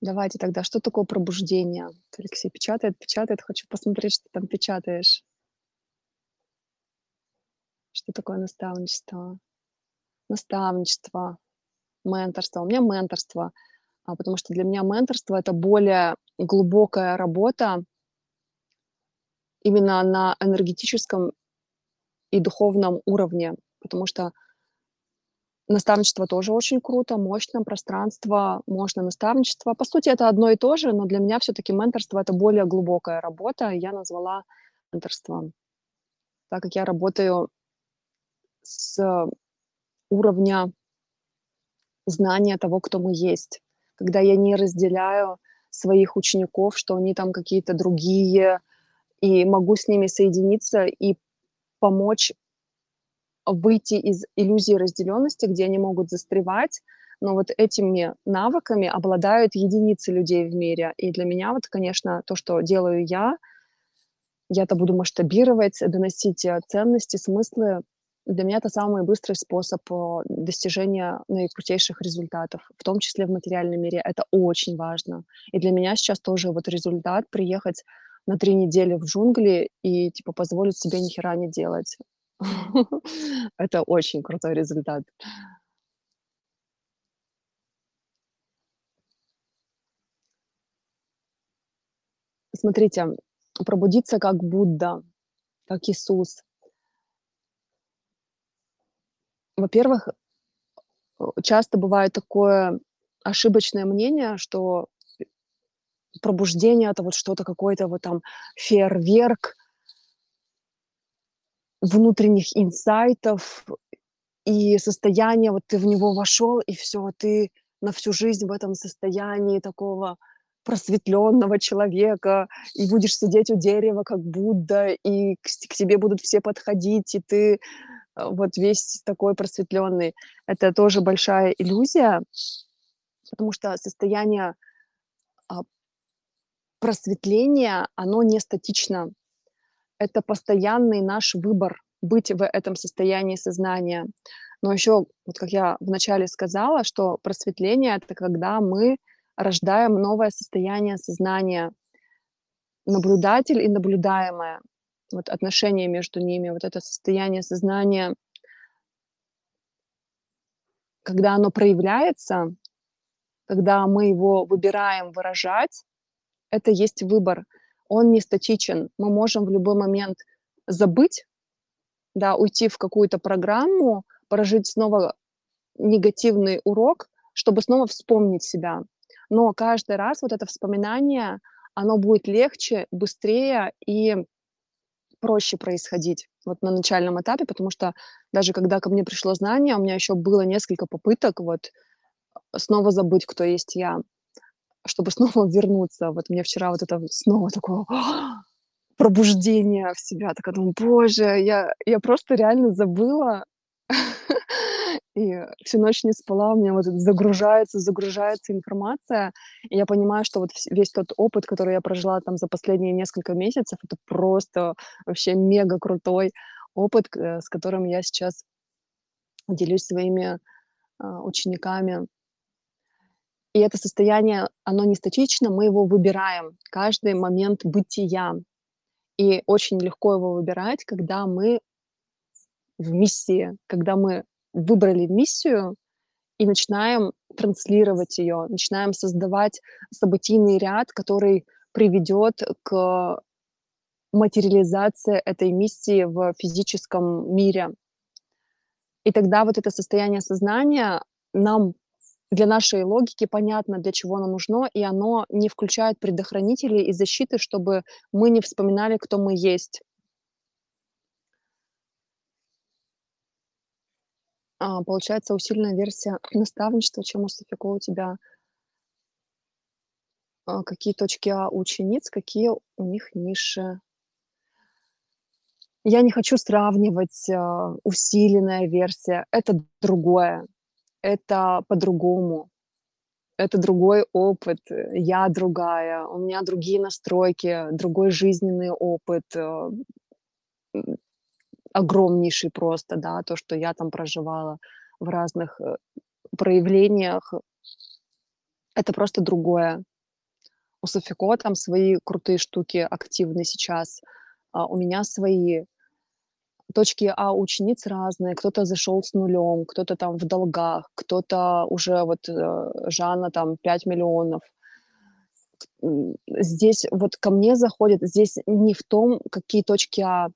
A: Давайте тогда, что такое пробуждение? Алексей печатает, печатает. Хочу посмотреть, что там печатаешь. Что такое наставничество? Наставничество, менторство. У меня менторство, а, потому что для меня менторство- это более глубокая работа именно на энергетическом и духовном уровне, потому что наставничество тоже очень круто, мощно, пространство, мощное наставничество. По сути, это одно и то же, но для меня всё-таки менторство- это более глубокая работа, и я назвала менторством. Так как я работаю с уровня знания того, кто мы есть. Когда я не разделяю своих учеников, что они там какие-то другие, и могу с ними соединиться и помочь выйти из иллюзии разделённости, где они могут застревать. Но вот этими навыками обладают единицы людей в мире. И для меня вот, конечно, то, что делаю я, я это буду масштабировать, доносить, э, ценности, смыслы. Для меня это самый быстрый способ, э, достижения наикрутейших результатов, в том числе в материальном мире. Это очень важно. И для меня сейчас тоже вот результат- приехать на 3 недели в джунгли и, типа, позволить себе ни хера не делать. Это очень крутой результат. Смотрите, пробудиться как Будда, как Иисус. Во-первых, часто бывает такое ошибочное мнение, что пробуждение- это вот что-то, какой-то вот там фейерверк внутренних инсайтов и состояние, вот ты в него вошёл, и всё, ты на всю жизнь в этом состоянии такого просветлённого человека, и будешь сидеть у дерева как Будда, и к к тебе будут все подходить, и ты э, вот весь такой просветленный. Это тоже большая иллюзия, потому что состояние а, просветления, оно не статично. Это постоянный наш выбор быть в этом состоянии сознания. Но еще, вот как я вначале сказала, что просветление это когда мы рождаем новое состояние сознания, наблюдатель и наблюдаемое, вот отношения между ними, вот это состояние сознания, когда оно проявляется, когда мы его выбираем выражать, это есть выбор. Он не статичен. Мы можем в любой момент забыть, да, уйти в какую-то программу, прожить снова негативный урок, чтобы снова вспомнить себя. Но каждый раз вот это вспоминание, оно будет легче, быстрее и проще происходить вот на начальном этапе, потому что даже когда ко мне пришло знание, у меня еще было несколько попыток вот снова забыть, кто есть я, чтобы снова вернуться. Вот мне вчера вот это снова такое пробуждение в себя. Так я думаю, боже, я, я просто реально забыла. И всю ночь не спала, у меня вот загружается, загружается информация. И я понимаю, что вот весь тот опыт, который я прожила там за последние несколько месяцев, это просто вообще мега крутой опыт, э, с которым я сейчас делюсь своими а, учениками. И это состояние, оно не статично, мы его выбираем каждый момент бытия. И очень легко его выбирать, когда мы в миссии, когда мы выбрали миссию и начинаем транслировать ее, начинаем создавать событийный ряд, который приведет к материализации этой миссии в физическом мире. И тогда вот это состояние сознания нам для нашей логики понятно, для чего оно нужно, и оно не включает предохранители и защиты, чтобы мы не вспоминали, кто мы есть. А, получается, усиленная версия наставничества, чем у Софико у тебя а, какие точки А учениц, какие у них ниши. Я не хочу сравнивать а, усиленная версия. Это другое это по-другому. Это другой опыт, я другая, у меня другие настройки, другой жизненный опыт, э, огромнейший просто, да, то, что я там проживала в разных э, проявлениях, это просто другое. У Софико там свои крутые штуки активны сейчас, а у меня свои точки А учениц разные. Кто-то зашел с нулем, кто-то там в долгах, кто-то уже вот э, Жанна там 5 миллионов. Здесь вот ко мне заходит, здесь не в том, какие точки А,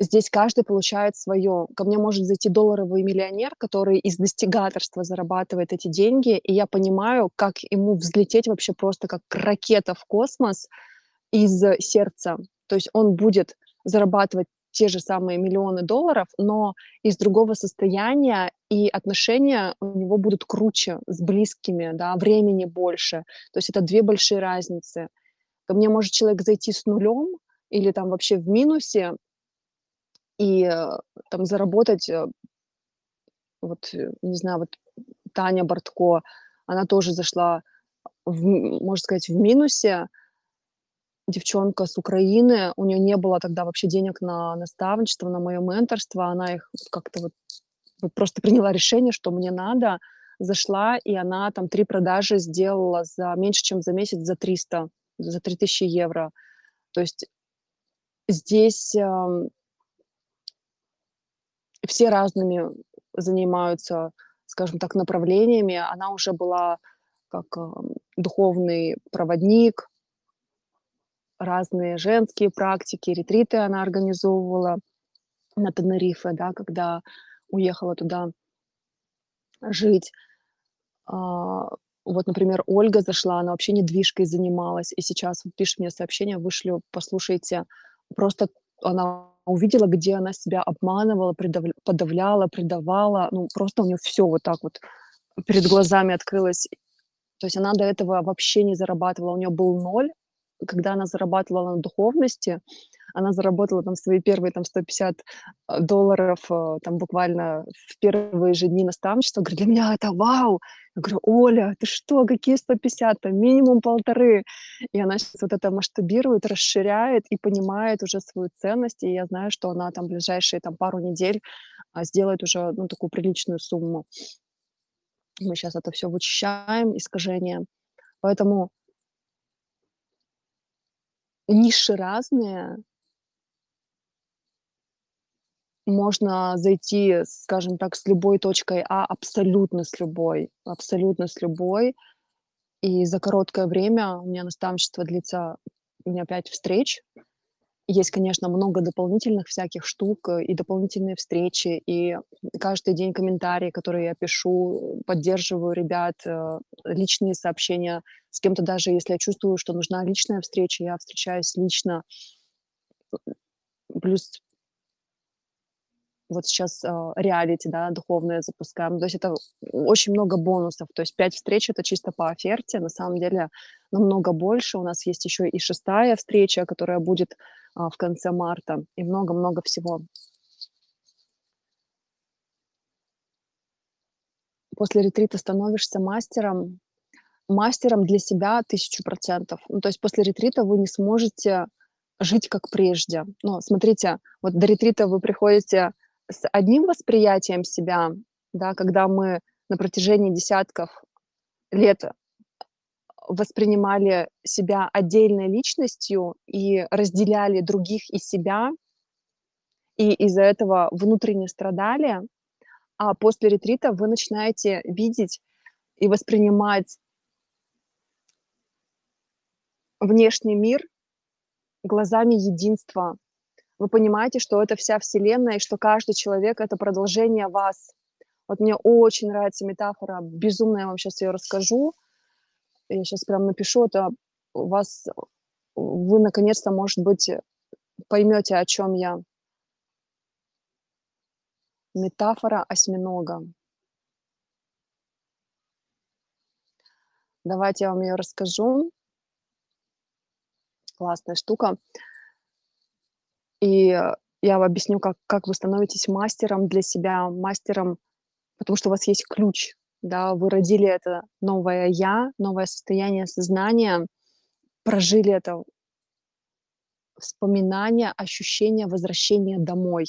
A: здесь каждый получает свое. Ко мне может зайти долларовый миллионер, который из достигаторства зарабатывает эти деньги, и я понимаю, как ему взлететь вообще просто как ракета в космос из сердца. То есть он будет зарабатывать те же самые миллионы долларов, но из другого состояния, и отношения у него будут круче с близкими, да, времени больше. То есть это две большие разницы. Ко мне может человек зайти с нулем или там вообще в минусе и э, там заработать, э, вот, э, не знаю, вот Таня Бортко, она тоже зашла, в, можно сказать, в минусе, девчонка с Украины, у нее не было тогда вообще денег на наставничество, на мое менторство, она их как-то вот, вот просто приняла решение, что мне надо, зашла, и она там три продажи сделала за меньше, чем за месяц, за 300, за 3000 евро. То есть здесь э, все разными занимаются, скажем так, направлениями. Она уже была как э, духовный проводник, разные женские практики, ретриты она организовывала на Тенерифе, да, когда уехала туда жить. А, вот, например, Ольга зашла, она вообще недвижкой занималась, и сейчас пишет мне сообщение, вышлю, послушайте, просто она увидела, где она себя обманывала, предав- подавляла, предавала, ну, просто у нее все вот так вот перед глазами открылось. То есть она до этого вообще не зарабатывала, у нее был ноль, когда она зарабатывала на духовности, Она заработала там свои первые там 150 э, долларов э, там буквально в первые же дни наставничества. Говорит, для меня это вау! Я говорю, Оля, ты что, какие 150? Там минимум полторы. И она сейчас вот это масштабирует, расширяет и понимает уже свою ценность. И я знаю, что она там ближайшие там пару недель а, сделает уже ну, такую приличную сумму. Мы сейчас это все вычищаем, искажения. Поэтому ниши разные. Можно зайти, скажем так, с любой точкой А, абсолютно с любой, абсолютно с любой. И за короткое время у меня наставничество длится, у меня 5 встреч. Есть, конечно, много дополнительных всяких штук, э, и дополнительные встречи, и каждый день комментарии, которые я пишу, поддерживаю ребят, э, личные сообщения с кем-то, даже если я чувствую, что нужна личная встреча, я встречаюсь лично. Плюс вот сейчас э, реалити, да, духовное запускаем. То есть это очень много бонусов. То есть пять встреч это чисто по оферте. На самом деле намного больше. У нас есть еще и шестая встреча, которая будет а, в конце марта и много-много всего. После ретрита становишься мастером, мастером для себя тысячу процентов. Ну, то есть после ретрита вы не сможете жить как прежде. Но смотрите, вот до ретрита вы приходите с одним восприятием себя, да, когда мы на протяжении десятков лет воспринимали себя отдельной личностью и разделяли других и себя, и из-за этого внутренне страдали, а после ретрита вы начинаете видеть и воспринимать внешний мир глазами единства. Вы понимаете, что это вся Вселенная, и что каждый человек — это продолжение вас. Вот мне очень нравится метафора, безумно я вам сейчас ее расскажу — я сейчас прям напишу, это у вас, вы наконец-то, может быть, поймете, о чем я. Метафора осьминога. Давайте я вам ее расскажу. Классная штука. И я вам объясню, как, как вы становитесь мастером для себя, мастером, потому что у вас есть ключ да, вы родили это новое я, новое состояние сознания, прожили это вспоминание, ощущение возвращения домой.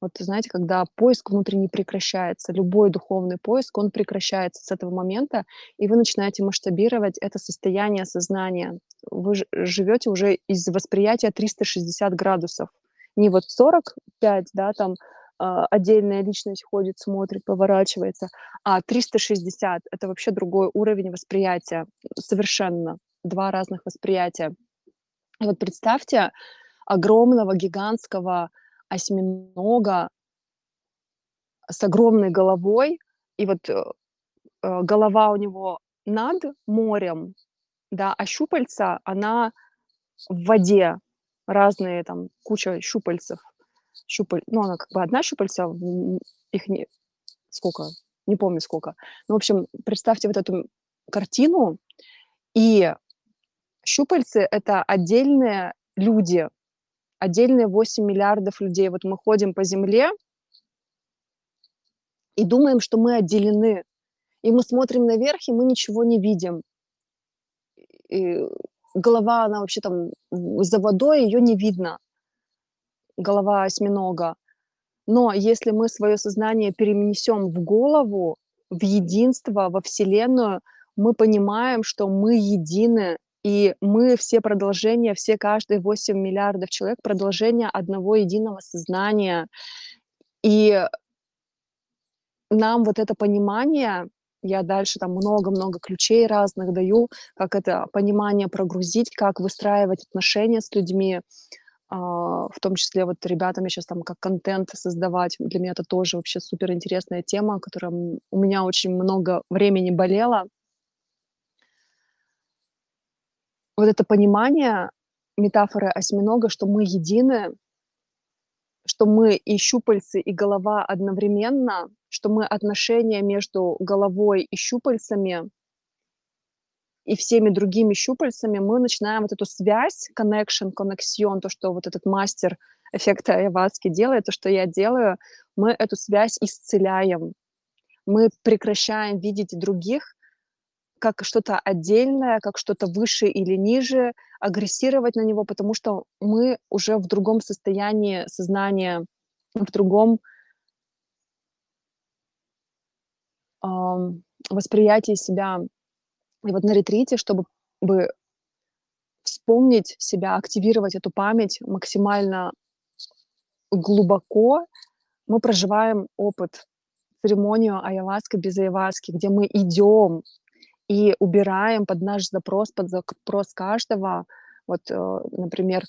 A: Вот знаете, когда поиск внутренний прекращается, любой духовный поиск, он прекращается с этого момента, и вы начинаете масштабировать это состояние сознания. Вы живете уже из восприятия 360 градусов. Не вот 45, да, там а, отдельная личность ходит, смотрит, поворачивается, а 360 — это вообще другой уровень восприятия, совершенно два разных восприятия. И вот представьте огромного гигантского осьминога с огромной головой, и вот э, э, голова у него над морем, да, а щупальца, она в воде, разные там, куча щупальцев. Щупаль, ну, она как бы одна щупальца, их не, сколько, не помню сколько. Ну, в общем, представьте вот эту картину, и щупальцы — это отдельные люди, отдельные 8 миллиардов людей. Вот мы ходим по Земле и думаем, что мы отделены. И мы смотрим наверх, и мы ничего не видим. И голова, она вообще там за водой, ее не видно голова осьминога. Но если мы свое сознание перенесем в голову, в единство, во Вселенную, мы понимаем, что мы едины, и мы все продолжения, все каждые 8 миллиардов человек продолжение одного единого сознания. И нам вот это понимание, я дальше там много-много ключей разных даю, как это понимание прогрузить, как выстраивать отношения с людьми, а, в том числе вот ребятами сейчас там как контент создавать. Для меня это тоже вообще супер интересная тема, которая у меня очень много времени болела. Вот это понимание метафоры осьминога, что мы едины, что мы и щупальцы, и голова одновременно, что мы отношения между головой и щупальцами, и всеми другими щупальцами мы начинаем вот эту связь, connection, connection, то, что вот этот мастер эффекта Айваски делает, то, что я делаю, мы эту связь исцеляем. Мы прекращаем видеть других как что-то отдельное, как что-то выше или ниже, агрессировать на него, потому что мы уже в другом состоянии сознания, в другом ам, восприятии себя. И вот на ретрите, чтобы бы вспомнить себя, активировать эту память максимально глубоко, мы проживаем опыт, церемонию ayahuasca без ayahuasca, где мы идем и убираем под наш запрос, под запрос каждого. Вот, э, например,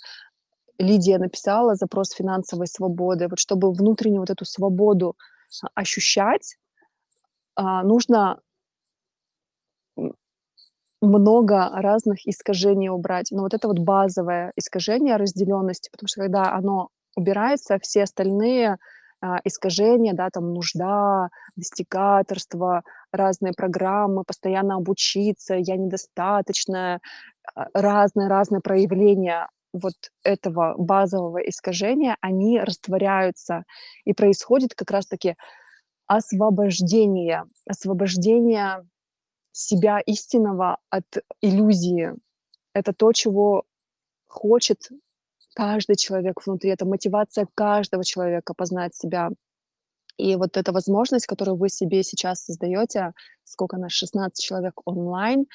A: Лидия написала запрос финансовой свободы. Вот чтобы внутреннюю вот эту свободу ощущать, а, нужно много разных искажений убрать. Но вот это вот базовое искажение разделенности, потому что когда оно убирается, все остальные а, искажения, да, там нужда, достигаторство, разные программы, постоянно обучиться, я недостаточная, разные-разные проявления вот этого базового искажения, они растворяются. И происходит как раз-таки освобождение, освобождение себя истинного от иллюзии. Это то, чего хочет каждый человек внутри, это мотивация каждого человека познать себя. И вот эта возможность, которую вы себе сейчас создаете, сколько нас, 16 человек онлайн,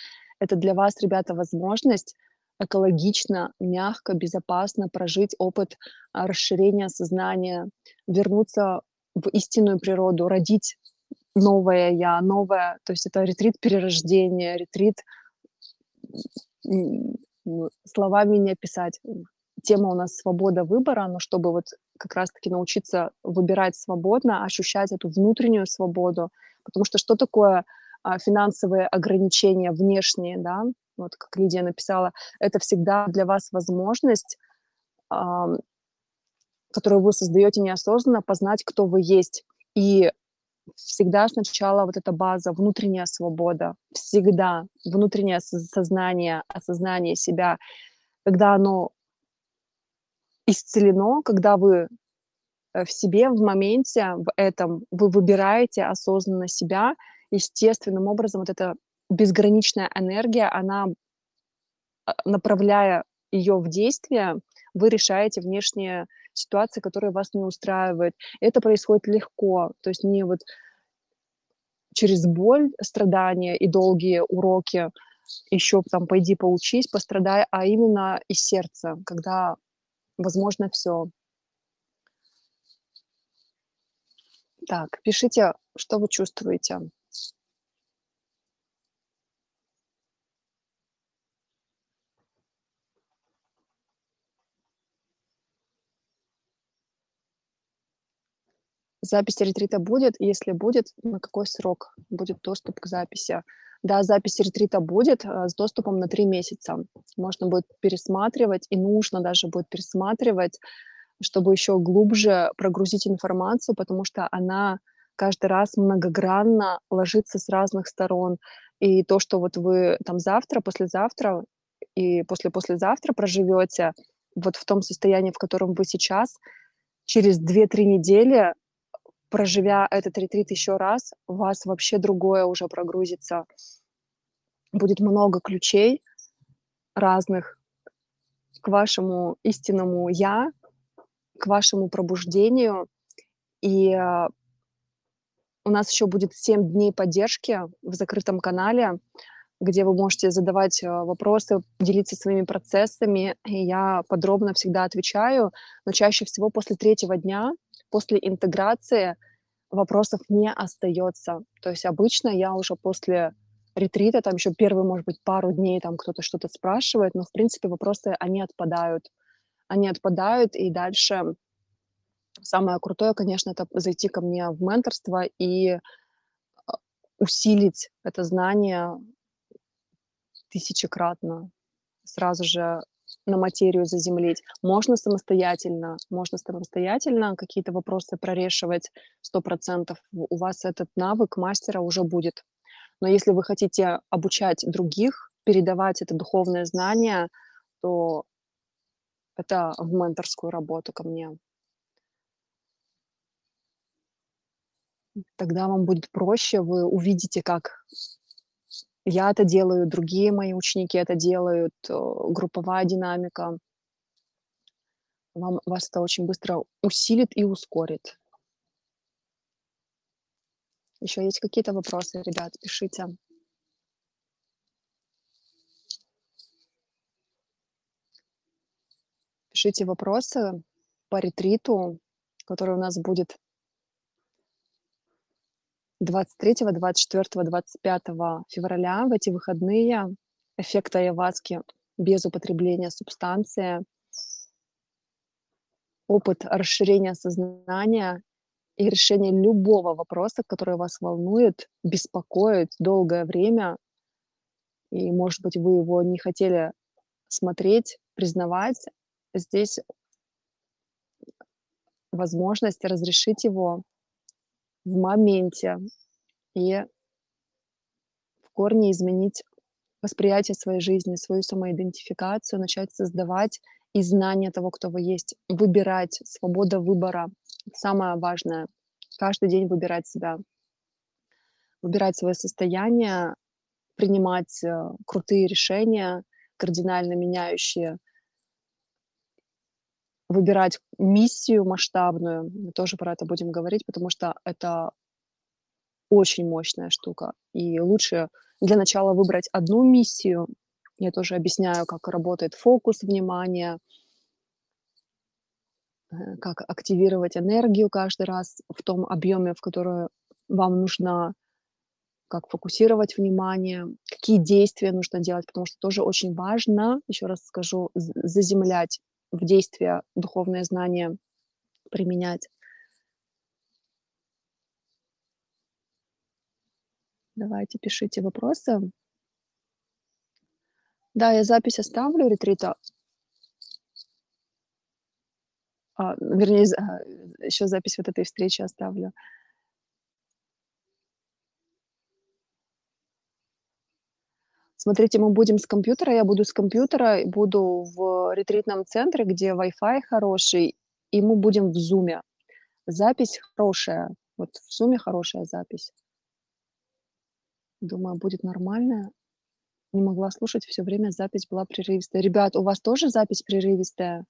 A: это для вас, ребята, возможность экологично, мягко, безопасно прожить опыт а, расширения сознания, вернуться в истинную природу, родить новое я, новое, то есть это ретрит перерождения, ретрит словами не описать. Тема у нас свобода выбора, но чтобы вот как раз-таки научиться выбирать свободно, ощущать эту внутреннюю свободу, потому что что такое а, финансовые ограничения внешние, да, вот как Лидия написала, это всегда для вас возможность, которую вы создаете неосознанно, познать, кто вы есть. И всегда сначала вот эта база, внутренняя свобода, всегда внутреннее сознание, осознание себя, когда оно исцелено, когда вы э, в себе, в моменте, в этом, вы выбираете осознанно себя, естественным образом вот эта безграничная энергия, она, а, направляя ее в действие, вы решаете внешние ситуации, которые вас не устраивают. Это происходит легко, то есть не вот через боль, страдания и долгие уроки, еще там пойди поучись, пострадай, а именно из сердца, когда возможно все. Так, пишите, что вы чувствуете. Запись ретрита будет? Если будет, на какой срок будет доступ к записи? Да, запись ретрита будет э, с доступом на три месяца. Можно будет пересматривать, и нужно даже будет пересматривать, чтобы еще глубже прогрузить информацию, потому что она каждый раз многогранно ложится с разных сторон. И то, что вот вы там завтра, послезавтра и после-послезавтра проживете вот в том состоянии, в котором вы сейчас, через 2-3 недели проживя этот ретрит еще раз, у вас вообще другое уже прогрузится. Будет много ключей разных к вашему истинному «я», к вашему пробуждению. И э, у нас еще будет 7 дней поддержки в закрытом канале, где вы можете задавать э, вопросы, делиться своими процессами. И я подробно всегда отвечаю, но чаще всего после третьего дня после интеграции вопросов не остается. То есть обычно я уже после ретрита, там еще первые, может быть, пару дней там кто-то что-то спрашивает, но, в принципе, вопросы, они отпадают. Они отпадают, и дальше самое крутое, конечно, это зайти ко мне в менторство и а, усилить это знание тысячекратно. Сразу же на материю заземлить. Можно самостоятельно, можно самостоятельно какие-то вопросы прорешивать сто процентов. У вас этот навык мастера уже будет. Но если вы хотите обучать других, передавать это духовное знание, то это в менторскую работу ко мне. Тогда вам будет проще, вы увидите, как я это делаю, другие мои ученики это делают, э, групповая динамика. Вам вас это очень быстро усилит и ускорит. Еще есть какие-то вопросы, ребят, пишите. Пишите вопросы по ретриту, который у нас будет 23, 24, 25 февраля в эти выходные. Эффект айаваски без употребления субстанции. Опыт расширения сознания и решение любого вопроса, который вас волнует, беспокоит долгое время, и, может быть, вы его не хотели смотреть, признавать, здесь возможность разрешить его в моменте и в корне изменить восприятие своей жизни, свою самоидентификацию, начать создавать из знания того, кто вы есть, выбирать, свобода выбора. Самое важное. Каждый день выбирать себя, выбирать свое состояние, принимать э, крутые решения, кардинально меняющие, выбирать миссию масштабную. Мы тоже про это будем говорить, потому что это очень мощная штука. И лучше для начала выбрать одну миссию. Я тоже объясняю, как работает фокус внимания, э, как активировать энергию каждый раз в том объеме, в который вам нужно, как фокусировать внимание, какие действия нужно делать, потому что тоже очень важно, еще раз скажу, заземлять в действие духовное знание, применять. Давайте пишите вопросы. Да, я запись оставлю ретрита. А, вернее, еще запись вот этой встречи оставлю. Смотрите, мы будем с компьютера, я буду с компьютера, буду в ретритном центре, где Wi-Fi хороший, и мы будем в зуме. Запись хорошая, вот в зуме хорошая запись. Думаю, будет нормально. Не могла слушать все время, запись была прерывистая. Ребят, у вас тоже запись прерывистая?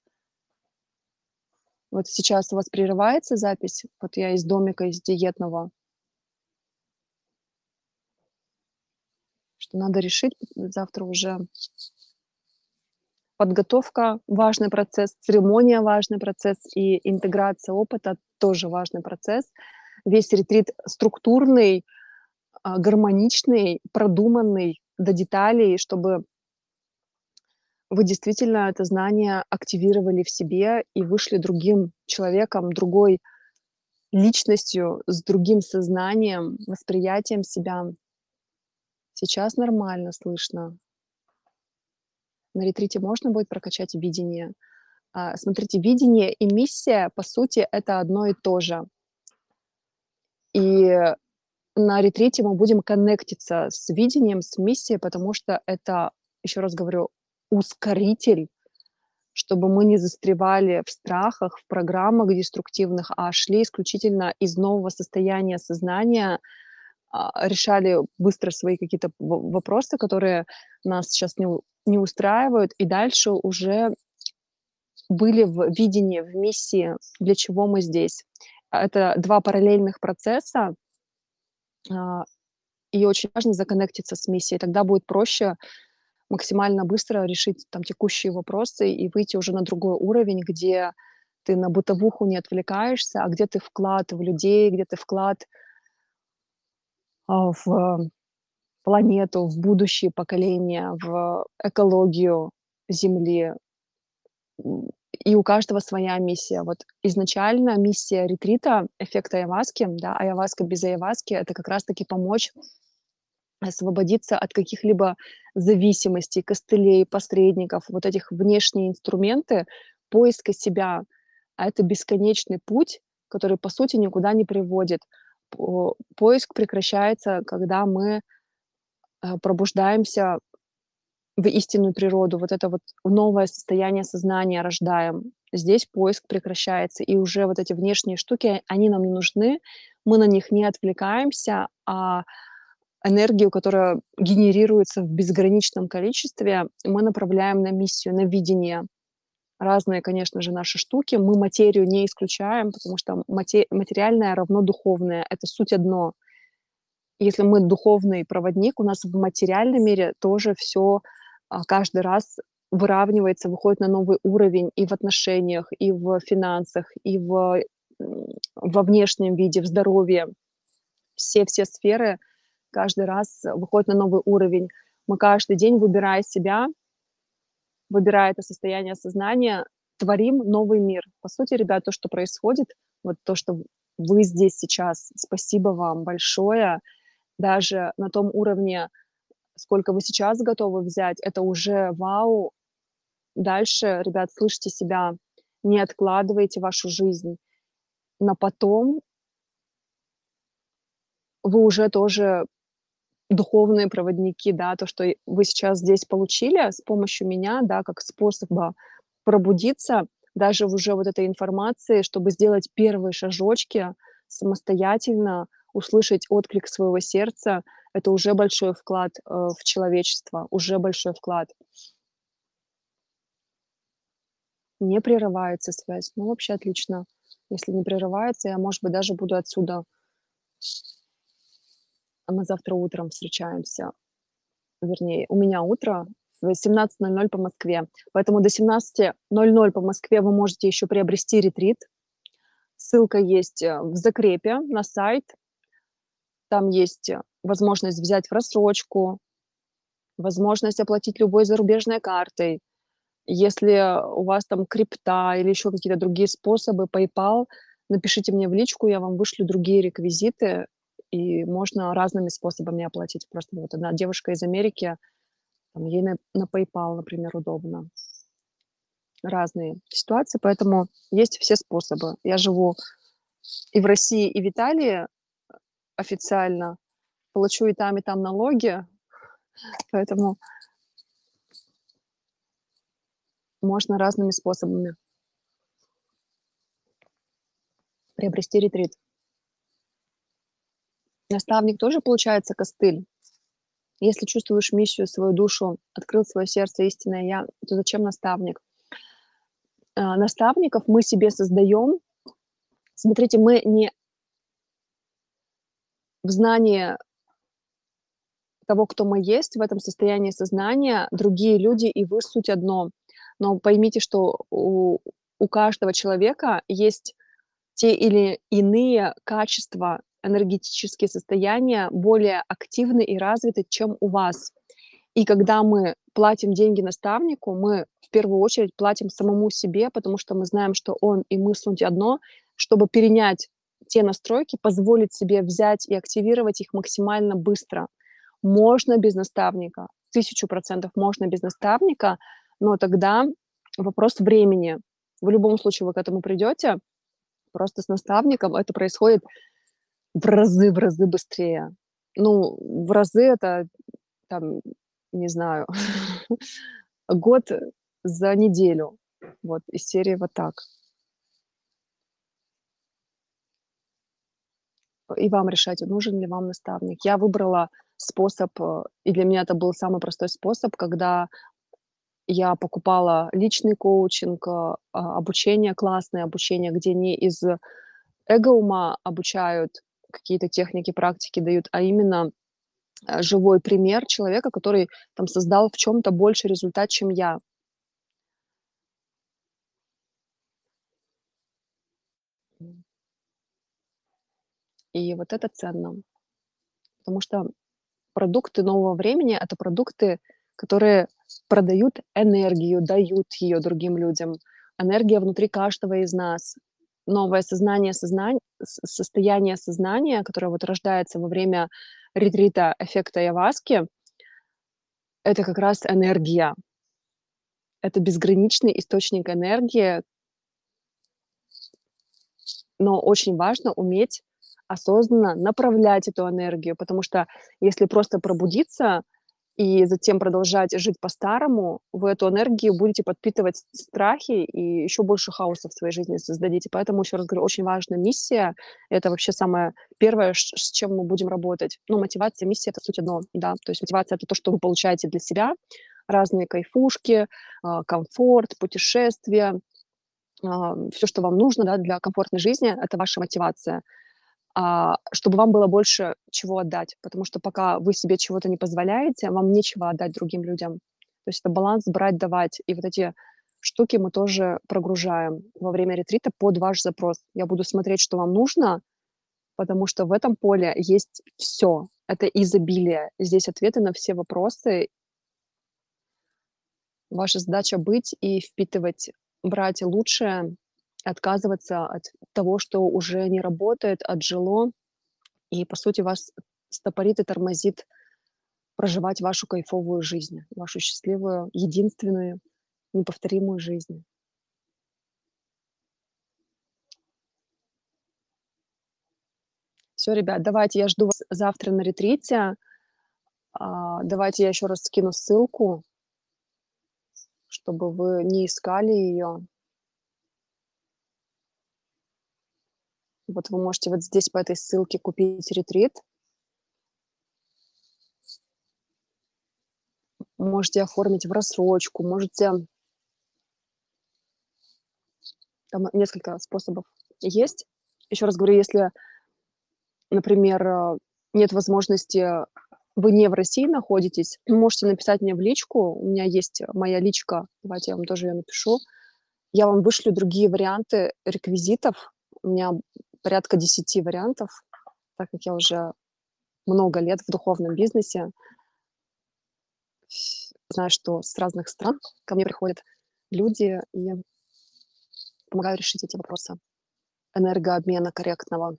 A: Вот сейчас у вас прерывается запись? Вот я из домика, из диетного. Что надо решить завтра уже. Подготовка– важный процесс, церемония– важный процесс, и интеграция опыта– тоже важный процесс. Весь ретрит структурный, а, гармоничный, продуманный до деталей, чтобы вы действительно это знание активировали в себе и вышли другим человеком, другой личностью, с другим сознанием, восприятием себя. Сейчас нормально слышно. На ретрите можно будет прокачать видение. А, смотрите, видение и миссия, по сути, это одно и то же. И на ретрите мы будем коннектиться с видением, с миссией, потому что это, еще раз говорю, ускоритель, чтобы мы не застревали в страхах, в программах деструктивных, а шли исключительно из нового состояния сознания, решали быстро свои какие-то вопросы, которые нас сейчас не, не устраивают, и дальше уже были в видении, в миссии, для чего мы здесь. Это два параллельных процесса, а, и очень важно законнектиться с миссией. Тогда будет проще максимально быстро решить там текущие вопросы и выйти уже на другой уровень, где ты на бытовуху не отвлекаешься, а где ты вклад в людей, где ты вклад а, в планету, в будущее поколения, в экологию Земли, и у каждого своя миссия. Вот изначально миссия ретрита, эффект айаваски, да, айаваска без айаваски, это как раз-таки помочь освободиться от каких-либо зависимостей, костылей, посредников, вот этих внешние инструменты поиска себя. А это бесконечный путь, который, по сути, никуда не приводит. Поиск прекращается, когда мы э, пробуждаемся в истинную природу, вот это вот новое состояние сознания рождаем. Здесь поиск прекращается, и уже вот эти внешние штуки, они нам не нужны, мы на них не отвлекаемся, а энергию, которая генерируется в безграничном количестве, мы направляем на миссию, на видение. Разные, конечно же, наши штуки. Мы материю не исключаем, потому что мате- материальное равно духовное. Это суть одно. Если мы духовный проводник, у нас в материальном мире тоже все а, каждый раз выравнивается, выходит на новый уровень и в отношениях, и в финансах, и в, во внешнем виде, в здоровье. Все-все сферы каждый раз выходят на новый уровень. Мы каждый день, выбирая себя, выбирая это состояние сознания, творим новый мир. По сути, ребят, то, что происходит, вот то, что вы здесь сейчас, спасибо вам большое. Даже на том уровне, сколько вы сейчас готовы взять, это уже вау. Дальше, ребят, слышите себя, не откладывайте вашу жизнь на потом. Вы уже тоже духовные проводники, да, то, что вы сейчас здесь получили с помощью меня, да, как способа пробудиться даже уже вот этой информации, чтобы сделать первые шажочки самостоятельно, услышать отклик своего сердца, это уже большой вклад э, в человечество, уже большой вклад. Не прерывается связь. Ну, вообще отлично. Если не прерывается, я, может быть, даже буду отсюда мы завтра утром встречаемся. Вернее, у меня утро в 17:00 по Москве. Поэтому до 17:00 по Москве вы можете еще приобрести ретрит. Ссылка есть э, в закрепе на сайт. Там есть э, возможность взять в рассрочку, возможность оплатить любой зарубежной картой. Если у вас там крипта или еще какие-то другие способы, PayPal, напишите мне в личку, я вам вышлю другие реквизиты, и можно разными способами оплатить. Просто вот одна девушка из Америки, там, ей на, на PayPal, например, удобно. Разные ситуации, поэтому есть все способы. Я живу и в России, и в Италии официально, плачу и там, и там налоги, поэтому можно разными способами приобрести ретрит. Наставник тоже получается костыль. Если чувствуешь миссию, свою душу, открыл свое сердце, истинное я, то зачем наставник? А, наставников мы себе создаем. Смотрите, мы не в знании того, кто мы есть, в этом состоянии сознания, другие люди и вы суть одно. Но поймите, что у, у каждого человека есть те или иные качества, энергетические состояния более активны и развиты, чем у вас. И когда мы платим деньги наставнику, мы в первую очередь платим самому себе, потому что мы знаем, что он и мы суть одно, чтобы перенять те настройки, позволить себе взять и активировать их максимально быстро. Можно без наставника, тысячу процентов можно без наставника, но тогда вопрос времени. В любом случае вы к этому придете, просто с наставником это происходит в разы, в разы быстрее. Ну, в разы это, там, не знаю, год за неделю. Вот, из серии вот так. И вам решать, нужен ли вам наставник. Я выбрала способ, э, и для меня это был самый простой способ, когда я покупала личный коучинг, а, обучение, классное обучение, где не из эго-ума обучают, какие-то техники, практики дают, а именно э, живой пример человека, который там создал в чем-то больше результат, чем я. И вот это ценно. Потому что продукты нового времени– это продукты, которые продают энергию, дают ее другим людям. Энергия внутри каждого из нас новое сознание, сознание, состояние сознания, которое вот рождается во время ретрита эффекта Яваски, это как раз энергия. Это безграничный источник энергии, но очень важно уметь осознанно направлять эту энергию, потому что если просто пробудиться и затем продолжать жить по-старому, вы эту энергию будете подпитывать страхи и еще больше хаоса в своей жизни создадите. Поэтому, еще раз говорю, очень важная миссия. Это вообще самое первое, с чем мы будем работать. Ну, мотивация, миссия— это суть одно, да. То есть мотивация— это то, что вы получаете для себя, разные кайфушки, а, комфорт, путешествия, а, все, что вам нужно, да, для комфортной жизни, это ваша мотивация чтобы вам было больше чего отдать. Потому что пока вы себе чего-то не позволяете, вам нечего отдать другим людям. То есть это баланс брать, давать. И вот эти штуки мы тоже прогружаем во время ретрита под ваш запрос. Я буду смотреть, что вам нужно, потому что в этом поле есть все. Это изобилие. Здесь ответы на все вопросы. Ваша задача быть и впитывать, брать лучшее, отказываться от того, что уже не работает, отжило, и, по сути, вас стопорит и тормозит проживать вашу кайфовую жизнь, вашу счастливую, единственную, неповторимую жизнь. Все, ребят, давайте, я жду вас завтра на ретрите. А, давайте я еще раз скину ссылку, чтобы вы не искали ее. Вот вы можете вот здесь по этой ссылке купить ретрит. Можете оформить в рассрочку, можете... Там несколько способов есть. Еще раз говорю, если, например, э, нет возможности, вы не в России находитесь, можете написать мне в личку. У меня есть моя личка, давайте я вам тоже ее напишу. Я вам вышлю другие варианты реквизитов. У меня порядка 10 вариантов, так как я уже много лет в духовном бизнесе. Знаю, что с разных стран ко мне приходят люди и помогаю решить эти вопросы энергообмена корректного,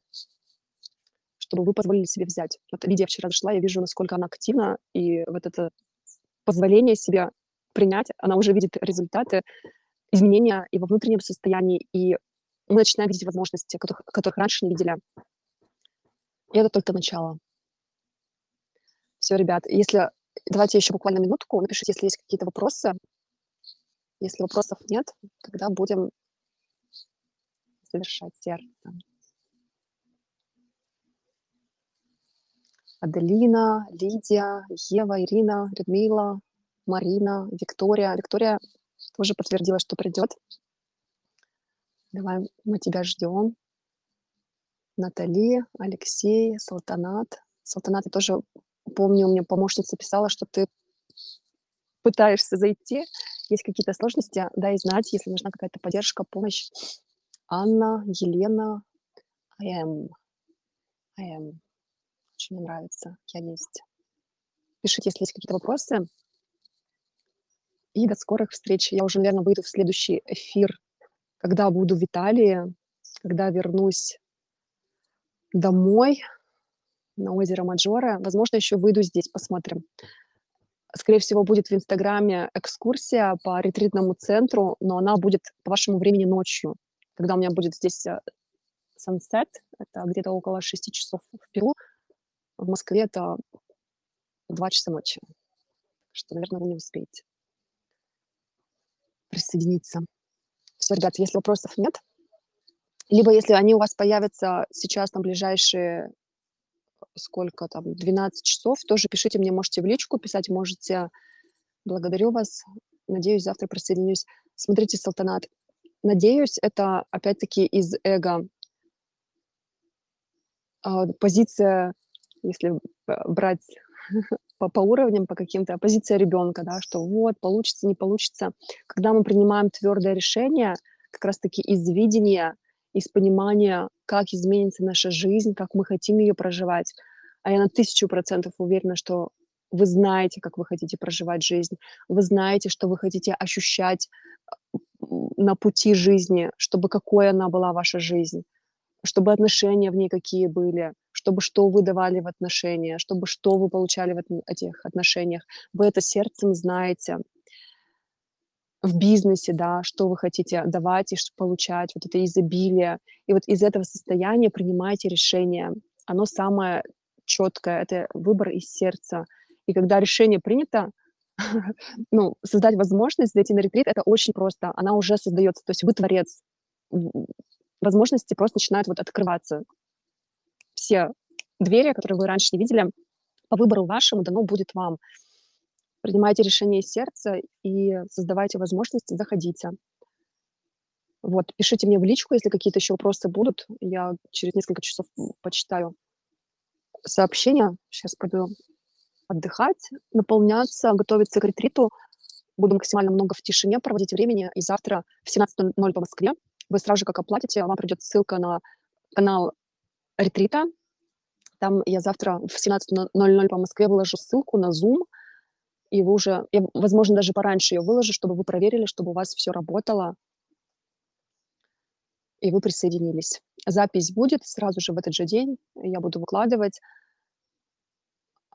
A: чтобы вы позволили себе взять. Вот Лидия вчера зашла, я вижу, насколько она активна, и вот это позволение себе принять, она уже видит результаты, изменения и во внутреннем состоянии, и мы начинаем видеть возможности, которых, которых раньше не видели. И это только начало. Все, ребят, если... Давайте еще буквально минутку. Напишите, если есть какие-то вопросы. Если вопросов нет, тогда будем завершать сердце. Аделина, Лидия, Ева, Ирина, Людмила, Марина, Виктория. Виктория тоже подтвердила, что придет. Давай, мы тебя ждем. Натали, Алексей, Салтанат. Салтанат, я тоже помню, у меня помощница писала, что ты пытаешься зайти, есть какие-то сложности, дай знать, если нужна какая-то поддержка, помощь. Анна, Елена. I am. Очень мне нравится, я есть. Пишите, если есть какие-то вопросы. И до скорых встреч. Я уже, наверное, выйду в следующий эфир когда буду в Италии, когда вернусь домой на озеро Маджоре, возможно, еще выйду здесь, посмотрим. Скорее всего, будет в Инстаграме экскурсия по ретритному центру, но она будет по вашему времени ночью, когда у меня будет здесь сансет, это где-то около 6 часов в Перу, в Москве это 2 часа ночи. Что, наверное, вы не успеете присоединиться. Все, ребят, если вопросов нет, либо если они у вас появятся сейчас на ближайшие сколько там, 12 часов, тоже пишите мне, можете в личку писать, можете. Благодарю вас. Надеюсь, завтра присоединюсь. Смотрите, Салтанат. Надеюсь, это опять-таки из эго. А, позиция, если брать по, по уровням, по каким-то, позиция ребенка, да, что вот, получится, не получится. Когда мы принимаем твердое решение, как раз-таки из видения, из понимания, как изменится наша жизнь, как мы хотим ее проживать. А я на тысячу процентов уверена, что вы знаете, как вы хотите проживать жизнь, вы знаете, что вы хотите ощущать на пути жизни, чтобы какой она была ваша жизнь, чтобы отношения в ней какие были, чтобы что вы давали в отношения, чтобы что вы получали в этих отношениях. Вы это сердцем знаете. В бизнесе, да, что вы хотите давать и получать, вот это изобилие. И вот из этого состояния принимайте решение. Оно самое четкое, это выбор из сердца. И когда решение принято, ну, создать возможность зайти на ретрит- это очень просто. Она уже создаётся. То есть вы творец. Возможности просто начинают вот открываться. Все двери, которые вы раньше не видели, по выбору вашему дано будет вам. Принимайте решение сердца и создавайте возможности, заходите. Вот, пишите мне в личку, если какие-то ещё вопросы будут. Я через несколько часов, почитаю сообщения. Щас пойду отдыхать, наполняться, готовиться к ретриту. Буду максимально много в тишине проводить времени. И завтра в 17:00 по Москве вы сразу же, как оплатите, вам придёт ссылка на канал ретрита. Там я завтра в 17:00 по Москве выложу ссылку на Zoom, и вы уже я, возможно, даже пораньше её выложу, чтобы вы проверили, чтобы у вас всё работало и вы присоединились. Запись будет сразу же в этот же день. Я буду выкладывать.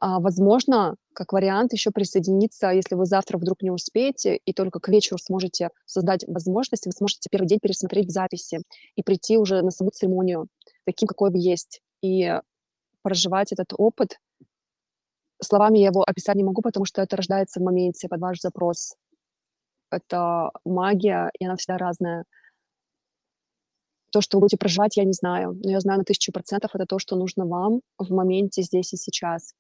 A: А, возможно, как вариант, ещё присоединиться, если вы завтра вдруг не успеете и только к вечеру сможете создать возможность, вы сможете первый день пересмотреть записи и прийти уже на саму церемонию таким, какой вы есть, и проживать этот опыт. Словами я его описать не могу, потому что это рождается в моменте под ваш запрос. Это магия, и она всегда разная. То, что вы будете проживать, я не знаю, но я знаю на 1000 % это то, что нужно вам в моменте здесь и сейчас.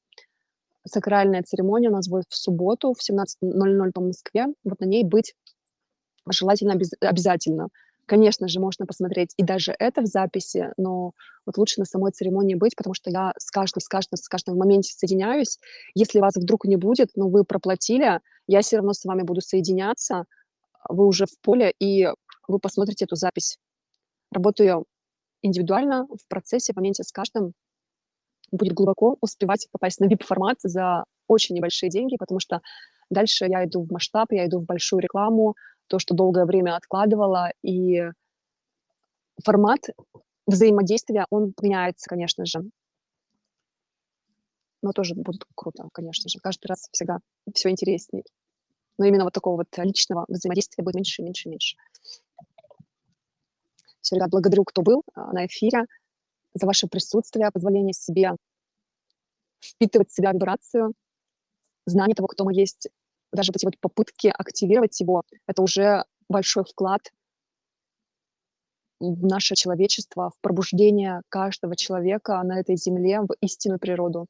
A: Сакральная церемония у нас будет в субботу в 17:00 по Москве. Вот на ней быть желательно обяз обязательно. Конечно же, можно посмотреть и даже это в записи, но вот лучше на самой церемонии быть, потому что я с каждым с каждым с каждым в моменте соединяюсь. Если вас вдруг не будет, но вы проплатили, я всё равно с вами буду соединяться. Вы уже в поле, и вы посмотрите эту запись. Работаю индивидуально, в процессе, в моменте с каждым. Будет глубоко успевать попасть на VIP-формат за очень небольшие деньги, потому что дальше я иду в масштаб, я иду в большую рекламу, то, что долгое время откладывала. И формат взаимодействия, он меняется, конечно же. Но тоже будет круто, конечно же. Каждый раз всегда всё интересней. Но именно вот такого вот личного взаимодействия будет меньше, меньше, меньше. Всё, ребят, благодарю, кто был, а, на эфире, за ваше присутствие, позволение себе впитывать в себя вибрацию, знание того, кто мы есть. Даже вот эти вот попытки активировать его- это уже большой вклад в наше человечество, в пробуждение каждого человека на этой земле в истинную природу.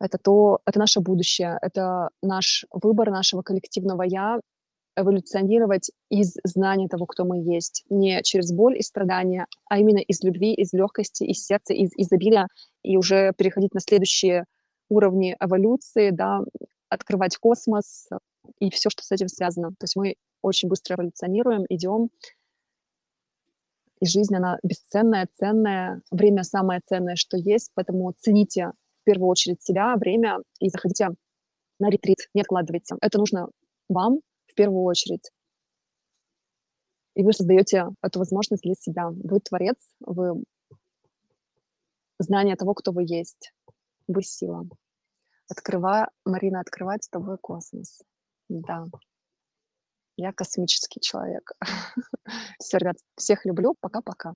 A: Это то это наше будущее, это наш выбор нашего коллективного "я" эволюционировать из знания того, кто мы есть. Не через боль и страдания, а именно из любви, из лёгкости, из сердца, из изобилия, и уже переходить на следующие уровни эволюции, да, открывать космос и всё, что с этим связано. То есть мы очень быстро эволюционируем, идём. И жизнь, она бесценная, ценная. Время самое ценное, что есть, поэтому цените в первую очередь себя, время и заходите на ретрит, не откладывайте. Это нужно вам первую очередь. И вы создаёте эту возможность для себя. Вы творец, вы знание того, кто вы есть. Вы сила. Открыва Марина открывает с тобой космос. Да. Я космический человек. Всё, ребят, всех люблю. Пока-пока.